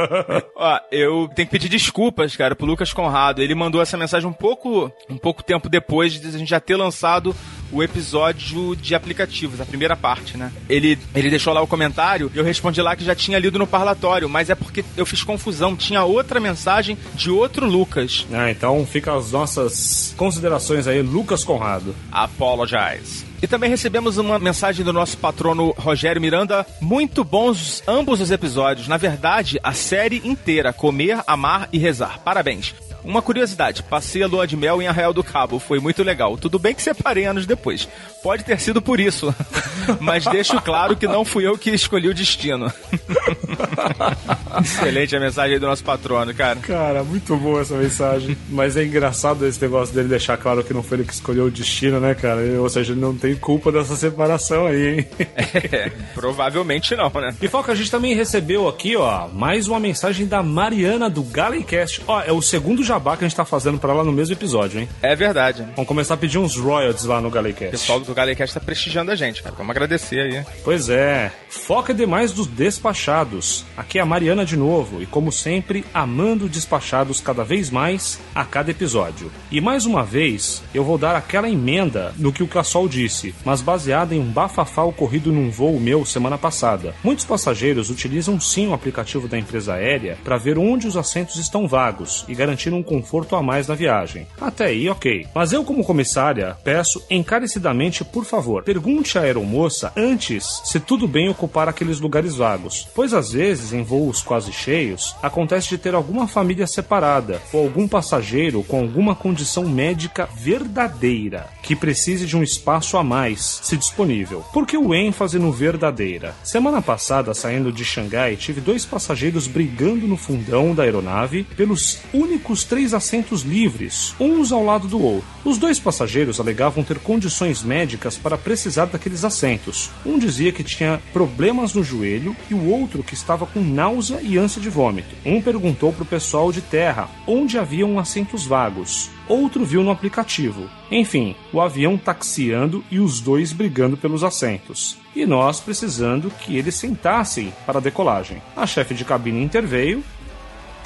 *laughs* Ó, eu tenho que pedir desculpas, cara, pro Lucas Conrado. Ele mandou essa mensagem um pouco, um pouco tempo depois de a gente já ter lançado o episódio de aplicativos, a primeira parte, né? Ele, ele deixou lá o comentário e eu respondi lá que já tinha lido no parlatório, mas é porque eu fiz confusão. Tinha outra mensagem de outro Lucas. ah, então fica as nossas considerações aí, Lucas Conrado. Apologize. E também recebemos uma mensagem do nosso patrono Rogério Miranda. Muito bons ambos os episódios. Na verdade, a série inteira: Comer, Amar e Rezar. Parabéns. Uma curiosidade, passei a lua de mel em Arraial do Cabo, foi muito legal. Tudo bem que separei anos depois. Pode ter sido por isso, *laughs* mas deixo claro que não fui eu que escolhi o destino. *laughs* Excelente a mensagem aí do nosso patrono, cara. Cara, muito boa essa mensagem. Mas é engraçado esse negócio dele deixar claro que não foi ele que escolheu o destino, né, cara? Ou seja, ele não tem culpa dessa separação aí, hein? *laughs* É, provavelmente não, né? E Foca, a gente também recebeu aqui, ó, mais uma mensagem da Mariana do Gallencast. Ó, é o segundo jabá que a gente tá fazendo pra ela no mesmo episódio, hein? É verdade. Vamos começar a pedir uns royalties lá no O Gallencast. pessoal do Galecast tá prestigiando a gente, cara. Vamos agradecer aí. Pois é. Foca demais dos despachados. Aqui é a Mariana de novo e, como sempre, amando despachados cada vez mais a cada episódio. E mais uma vez, eu vou dar aquela emenda no que o Cassol disse, mas baseada em um bafafá ocorrido num voo meu semana passada. Muitos passageiros utilizam sim o aplicativo da empresa aérea para ver onde os assentos estão vagos e garantir um conforto a mais na viagem. Até aí, ok. Mas eu, como comissária, peço encarecidamente, por favor, pergunte à aeromoça antes se tudo bem ocupar aqueles lugares vagos, pois às vezes, em voos quase cheios, acontece de ter alguma família separada ou algum passageiro com alguma condição médica verdadeira que precise de um espaço a mais, se disponível. Por que o ênfase no verdadeira? Semana passada, saindo de Xangai, tive dois passageiros brigando no fundão da aeronave pelos únicos três assentos livres, uns ao lado do outro. Os dois passageiros alegavam ter condições médicas para precisar daqueles assentos. Um dizia que tinha problemas no joelho e o outro que estava com náusea e ânsia de vômito. Um perguntou para o pessoal de terra onde haviam assentos vagos. Outro viu no aplicativo. Enfim, o avião taxiando e os dois brigando pelos assentos. E nós precisando que eles sentassem para a decolagem. A chefe de cabine interveio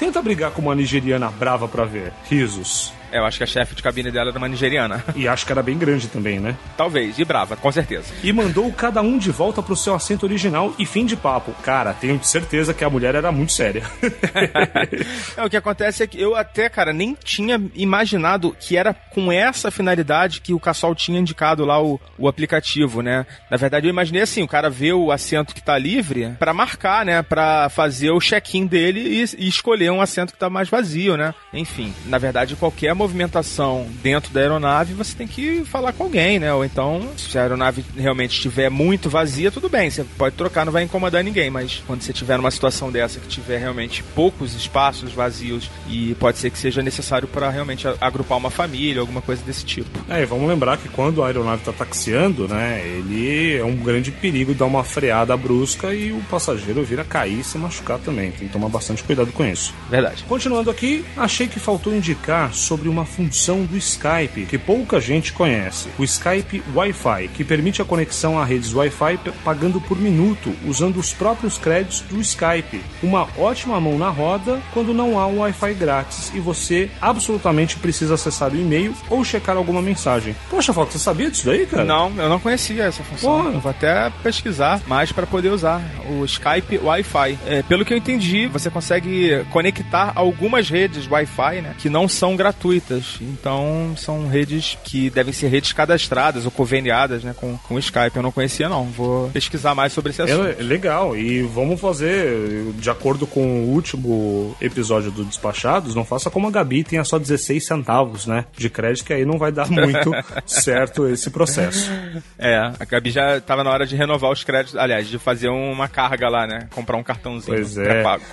Tenta brigar com uma nigeriana brava pra ver. Risos. Eu acho que a chefe de cabine dela era uma nigeriana. *laughs* E acho que era bem grande também, né? Talvez, e brava, com certeza. E mandou cada um de volta pro seu assento original e fim de papo. Cara, tenho certeza que a mulher era muito séria. *laughs* é, o que acontece é que eu até, cara, nem tinha imaginado que era com essa finalidade que o Cassol tinha indicado lá o, o aplicativo, né? Na verdade, eu imaginei assim, o cara vê o assento que tá livre para marcar, né? Para fazer o check-in dele e, e, escolher um assento que tá mais vazio, né? Enfim, na verdade, qualquer movimentação dentro da aeronave, você tem que falar com alguém, né? Ou então, se a aeronave realmente estiver muito vazia, tudo bem, você pode trocar, não vai incomodar ninguém, mas quando você tiver numa situação dessa que tiver realmente poucos espaços vazios e pode ser que seja necessário para realmente agrupar uma família, alguma coisa desse tipo. É, e vamos lembrar que quando a aeronave está taxiando, né, ele é um grande perigo dar uma freada brusca e o passageiro vir a cair e se machucar também. Tem que tomar bastante cuidado com isso. Verdade. Continuando aqui, achei que faltou indicar sobre uma função do Skype que pouca gente conhece. O Skype Wi-Fi, que permite a conexão a redes Wi-Fi pagando por minuto, usando os próprios créditos do Skype. Uma ótima mão na roda quando não há um Wi-Fi grátis e você absolutamente precisa acessar o e-mail ou checar alguma mensagem. Poxa, Fox, você sabia disso daí, cara? Não, eu não conhecia essa função. Pô. Eu vou até pesquisar mais para poder usar o Skype Wi-Fi. É, pelo que eu entendi, você consegue conectar algumas redes Wi-Fi, né, que não são gratuitas. Então, são redes que devem ser redes cadastradas ou conveniadas, né, com, com o Skype. Eu não conhecia, não. Vou pesquisar mais sobre esse assunto. É legal. E vamos fazer, de acordo com o último episódio do Despachados, não faça como a Gabi tenha só 16 centavos, né, de crédito, que aí não vai dar *laughs* muito certo esse processo. É, a Gabi já estava na hora de renovar os créditos, aliás, de fazer uma carga lá, né, comprar um cartãozinho pois é. pago.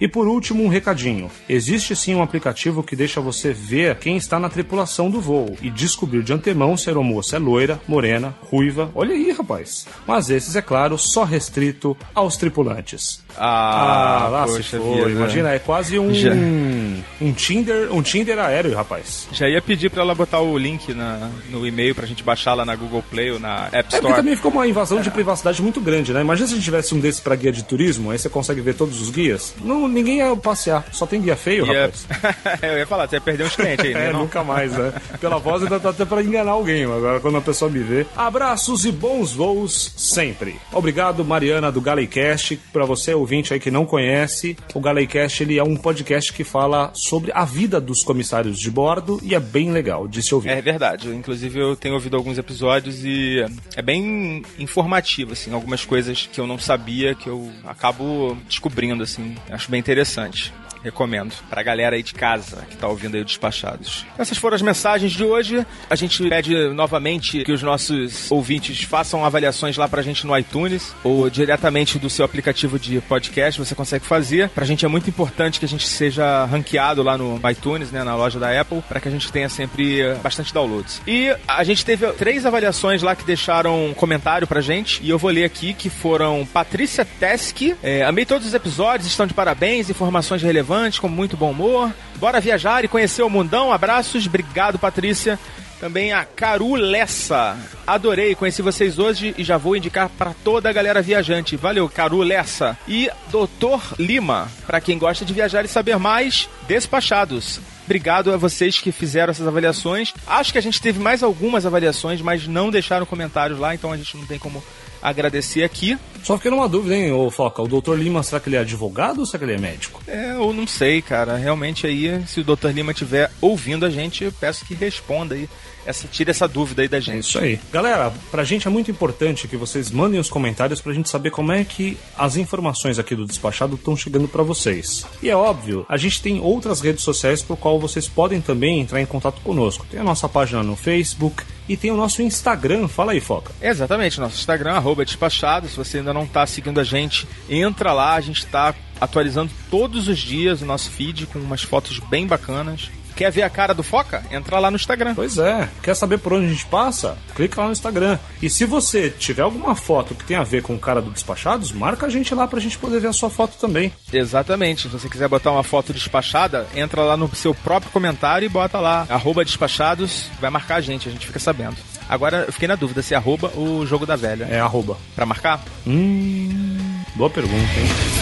e por último, um recadinho. Existe sim um aplicativo que deixa você ver quem está na tripulação do voo e descobrir de antemão se a aeromoça é loira, morena, ruiva. Olha aí, rapaz. Mas esses, é claro, só restrito aos tripulantes. Ah, ah lá poxa, se foi. Imagina, é quase um, Já... um Tinder, um Tinder aéreo, rapaz. Já ia pedir para ela botar o link na, no e-mail pra gente baixar lá na Google Play ou na App Store. É também ficou uma invasão é. de privacidade muito grande, né? Imagina se a gente tivesse um desses pra guia de turismo, aí você consegue ver todos os guias. Não, ninguém ia passear, só tem guia feio, ia... rapaz. *laughs* Eu ia falar, você ia perder uns clientes aí, *laughs* né? é, não? nunca mais, né? Pela voz ainda dá até pra enganar alguém, agora quando a pessoa me vê. Abraços e bons voos sempre. Obrigado, Mariana do Galecast, pra você ouvinte aí que não conhece o Galecast ele é um podcast que fala sobre a vida dos comissários de bordo e é bem legal de se ouvir. É verdade. Inclusive eu tenho ouvido alguns episódios e é bem informativo, assim, algumas coisas que eu não sabia que eu acabo descobrindo, assim. Acho bem interessante. Recomendo. Pra galera aí de casa que tá ouvindo aí o Despachados. Essas foram as mensagens de hoje. A gente pede novamente que os nossos ouvintes façam avaliações lá pra gente no iTunes ou diretamente do seu aplicativo de podcast. Você consegue fazer. Pra gente é muito importante que a gente seja ranqueado lá no iTunes, né, na loja da Apple, para que a gente tenha sempre bastante downloads. E a gente teve três avaliações lá que deixaram um comentário pra gente e eu vou ler aqui que foram Patrícia Tesk. É, amei todos os episódios, estão de parabéns, informações relevantes com muito bom humor. Bora viajar e conhecer o mundão. Abraços, obrigado, Patrícia. Também a Caru Lessa. Adorei, conheci vocês hoje e já vou indicar para toda a galera viajante. Valeu, Caru Lessa. E Doutor Lima, para quem gosta de viajar e saber mais, despachados. Obrigado a vocês que fizeram essas avaliações. Acho que a gente teve mais algumas avaliações, mas não deixaram comentários lá, então a gente não tem como agradecer aqui. Só fiquei numa dúvida, hein, ô Foca? O Dr. Lima, será que ele é advogado ou será que ele é médico? É, eu não sei, cara. Realmente aí, se o Dr. Lima estiver ouvindo a gente, eu peço que responda aí essa, tira essa dúvida aí da gente. É isso aí. Galera, pra gente é muito importante que vocês mandem os comentários pra gente saber como é que as informações aqui do despachado estão chegando para vocês. E é óbvio, a gente tem outras redes sociais por qual vocês podem também entrar em contato conosco. Tem a nossa página no Facebook e tem o nosso Instagram. Fala aí, Foca. Exatamente, nosso Instagram, arroba despachado. Se você ainda não tá seguindo a gente, entra lá, a gente tá atualizando todos os dias o nosso feed com umas fotos bem bacanas. Quer ver a cara do Foca? Entra lá no Instagram. Pois é. Quer saber por onde a gente passa? Clica lá no Instagram. E se você tiver alguma foto que tem a ver com o cara do Despachados, marca a gente lá pra gente poder ver a sua foto também. Exatamente. Se você quiser botar uma foto despachada, entra lá no seu próprio comentário e bota lá, arroba despachados, vai marcar a gente, a gente fica sabendo. Agora eu fiquei na dúvida se é arroba ou jogo da velha. É arroba. Pra marcar? Hum. Boa pergunta, hein?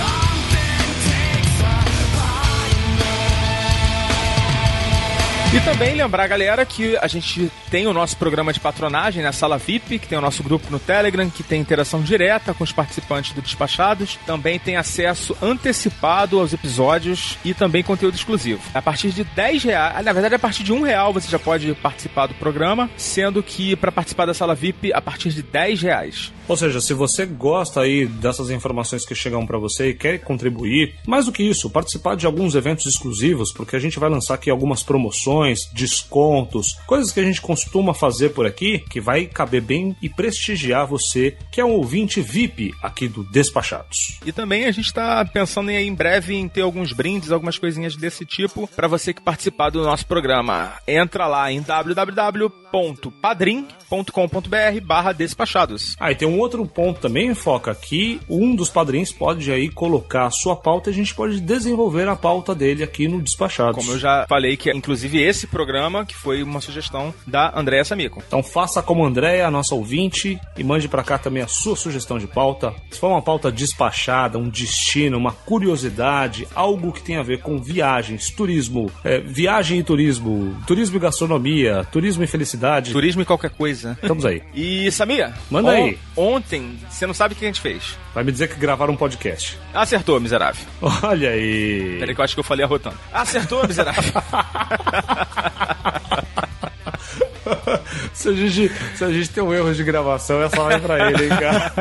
E também lembrar, galera, que a gente tem o nosso programa de patronagem na Sala VIP, que tem o nosso grupo no Telegram, que tem interação direta com os participantes do Despachados. Também tem acesso antecipado aos episódios e também conteúdo exclusivo. A partir de 10 reais, na verdade, a partir de um real você já pode participar do programa, sendo que para participar da Sala VIP, a partir de 10 reais. Ou seja, se você gosta aí dessas informações que chegam para você e quer contribuir, mais do que isso, participar de alguns eventos exclusivos, porque a gente vai lançar aqui algumas promoções, descontos, coisas que a gente costuma fazer por aqui, que vai caber bem e prestigiar você, que é um ouvinte VIP aqui do Despachados. E também a gente está pensando em, em breve em ter alguns brindes, algumas coisinhas desse tipo para você que participar do nosso programa. Entra lá em www.padrim.com.br barra despachados. Ah, e tem um outro ponto também, Foca, que um dos padrinhos pode aí colocar a sua pauta e a gente pode desenvolver a pauta dele aqui no Despachados. Como eu já falei que, inclusive, esse programa que foi uma sugestão da Andréa Samico. Então faça como Andréa, nossa ouvinte, e mande para cá também a sua sugestão de pauta. Se for uma pauta despachada, um destino, uma curiosidade, algo que tem a ver com viagens, turismo, é, viagem e turismo, turismo e gastronomia, turismo e felicidade. Turismo e qualquer coisa. Estamos aí. E Samia, Manda on- aí. Ontem, você não sabe o que a gente fez. Vai me dizer que gravaram um podcast. Acertou, miserável. Olha aí. Peraí que eu acho que eu falei arrotando. Acertou, miserável. *laughs* *laughs* se, a gente, se a gente tem um erro de gravação, é só ir pra ele, hein, cara.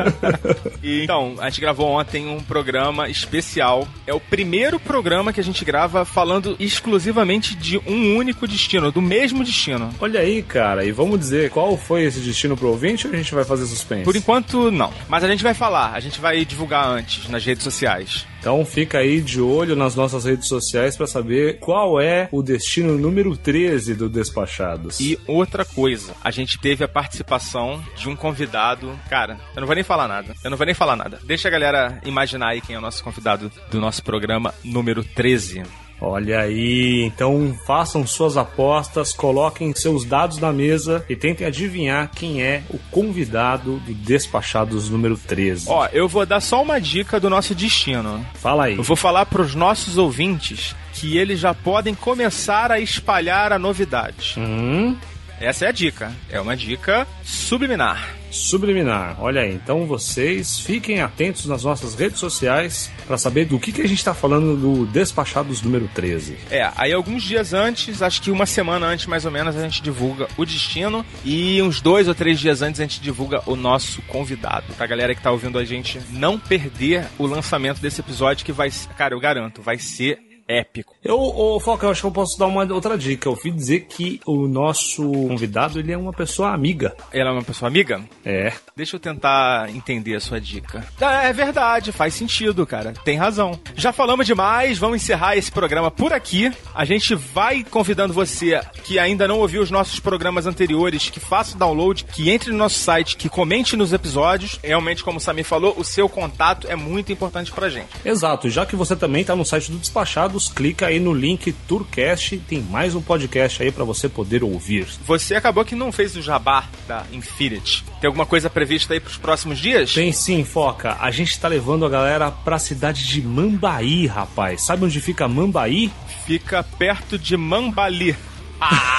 E, então, a gente gravou ontem um programa especial. É o primeiro programa que a gente grava falando exclusivamente de um único destino, do mesmo destino. Olha aí, cara, e vamos dizer qual foi esse destino pro ouvinte ou a gente vai fazer suspense? Por enquanto, não. Mas a gente vai falar, a gente vai divulgar antes nas redes sociais. Então fica aí de olho nas nossas redes sociais pra saber qual é o destino número 13 do Despachados. E outra coisa, a gente teve a participação de um convidado. Cara, eu não vou nem falar nada. Eu não vou nem falar nada. Deixa a galera imaginar aí quem é o nosso convidado do nosso programa número 13. Olha aí, então façam suas apostas, coloquem seus dados na mesa e tentem adivinhar quem é o convidado do Despachados número 13. Ó, eu vou dar só uma dica do nosso destino. Fala aí. Eu vou falar pros nossos ouvintes que eles já podem começar a espalhar a novidade. Hum, Essa é a dica. É uma dica subliminar. subliminar. Olha aí, então vocês fiquem atentos nas nossas redes sociais pra saber do que, que a gente tá falando do Despachados número 13. É, aí alguns dias antes, acho que uma semana antes mais ou menos, a gente divulga o destino e uns dois ou três dias antes a gente divulga o nosso convidado. Pra galera que tá ouvindo a gente não perder o lançamento desse episódio que vai, cara, eu garanto, vai ser épico. Eu, ô, Foca, eu acho que eu posso dar uma outra dica. Eu ouvi dizer que o nosso convidado, ele é uma pessoa amiga. Ela é uma pessoa amiga? É. Deixa eu tentar entender a sua dica. Ah, É verdade, faz sentido, cara. Tem razão. Já falamos demais, vamos encerrar esse programa por aqui. A gente vai convidando você que ainda não ouviu os nossos programas anteriores, que faça o download, que entre no nosso site, que comente nos episódios. Realmente, como o Samir falou, o seu contato é muito importante pra gente. Exato, já que você também está no site do Clica aí no link Tourcast, tem mais um podcast aí para você poder ouvir. Você acabou que não fez o jabá da Infinity. Tem alguma coisa prevista aí pros próximos dias? Tem sim, Foca. A gente tá levando a galera pra cidade de Mambaí, rapaz. Sabe onde fica Mambaí? Fica perto de Mambali. Ah!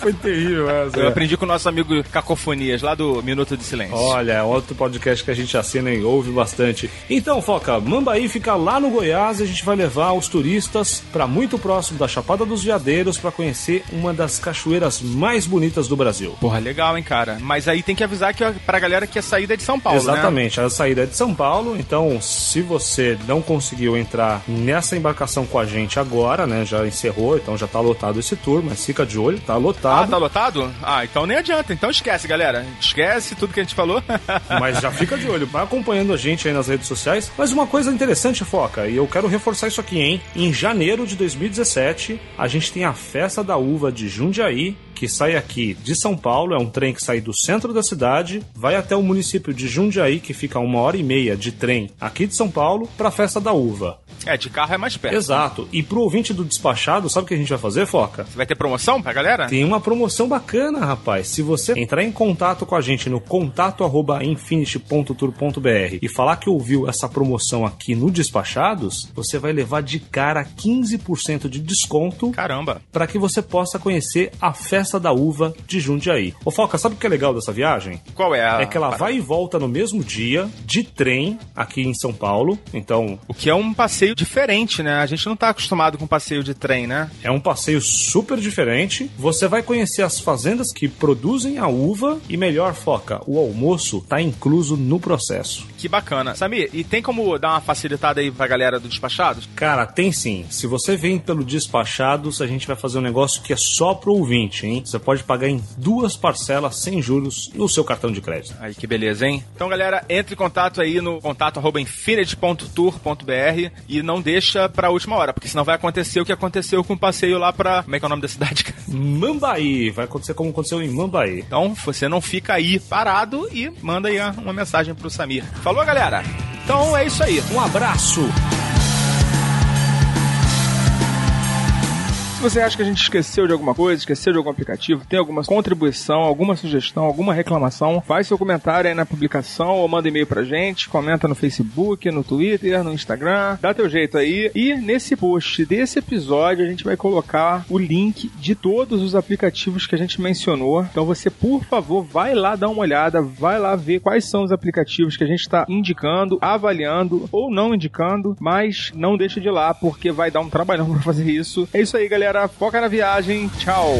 Foi terrível essa. Eu aprendi com o nosso amigo Cacofonias, lá do Minuto de Silêncio. Olha, é outro podcast que a gente assina e ouve bastante. Então, Foca, Mambaí fica lá no Goiás e a gente vai levar os turistas para muito próximo da Chapada dos Veadeiros para conhecer uma das cachoeiras mais bonitas do Brasil. Porra, legal, hein, cara. Mas aí tem que avisar que pra galera que a saída é de São Paulo, né? Exatamente, a saída é de São Paulo, então se você não conseguiu entrar nessa embarcação com a gente agora, né, já encerrou, então já tá lotado esse tour, mas fica de olho, tá Ah, lotado. tá lotado? Ah, então nem adianta. Então esquece, galera. Esquece tudo que a gente falou. *laughs* Mas já fica de olho, vai acompanhando a gente aí nas redes sociais. Mas uma coisa interessante, Foca, e eu quero reforçar isso aqui, hein? Em janeiro de 2017, a gente tem a Festa da Uva de Jundiaí, que sai aqui de São Paulo, é um trem que sai do centro da cidade, vai até o município de Jundiaí, que fica a uma hora e meia de trem aqui de São Paulo, para a festa da uva. É, de carro é mais perto. Exato. E pro ouvinte do despachado, sabe o que a gente vai fazer, Foca? Você vai ter promoção pra galera? Tem uma promoção bacana, rapaz. Se você entrar em contato com a gente no contato@infinity.tour.br e falar que ouviu essa promoção aqui no Despachados, você vai levar de cara 15% de desconto. Caramba. Para que você possa conhecer a Festa da Uva de Jundiaí. Ô Foca, sabe o que é legal dessa viagem? Qual é a É que ela vai e volta no mesmo dia de trem aqui em São Paulo. Então, O que é um passeio diferente, né? A gente não tá acostumado com passeio de trem, né? É um passeio super diferente. Você vai conhecer as fazendas que produzem a uva e melhor foca, o almoço tá incluso no processo. Que bacana. Samir, e tem como dar uma facilitada aí pra galera do Despachados? Cara, tem sim. Se você vem pelo Despachados, a gente vai fazer um negócio que é só pro ouvinte, hein? Você pode pagar em duas parcelas sem juros no seu cartão de crédito. Aí que beleza, hein? Então, galera, entre em contato aí no contato arroba infinity.tour.br e não deixa pra última hora, porque senão vai acontecer o que aconteceu com o passeio lá pra. Como é que é o nome da cidade? *laughs* Mambaí, vai acontecer como aconteceu em Mambaí. Então, você não fica aí parado e manda aí uma mensagem pro Samir. Falou, galera? Então é isso aí. Um abraço! Você acha que a gente esqueceu de alguma coisa, esqueceu de algum aplicativo, tem alguma contribuição, alguma sugestão, alguma reclamação, faz seu comentário aí na publicação ou manda e-mail pra gente, comenta no Facebook, no Twitter, no Instagram, dá teu jeito aí. E nesse post desse episódio a gente vai colocar o link de todos os aplicativos que a gente mencionou. Então você, por favor, vai lá dar uma olhada, vai lá ver quais são os aplicativos que a gente está indicando, avaliando ou não indicando, mas não deixa de ir lá porque vai dar um trabalhão pra fazer isso. É isso aí, galera. Foca na viagem. Tchau.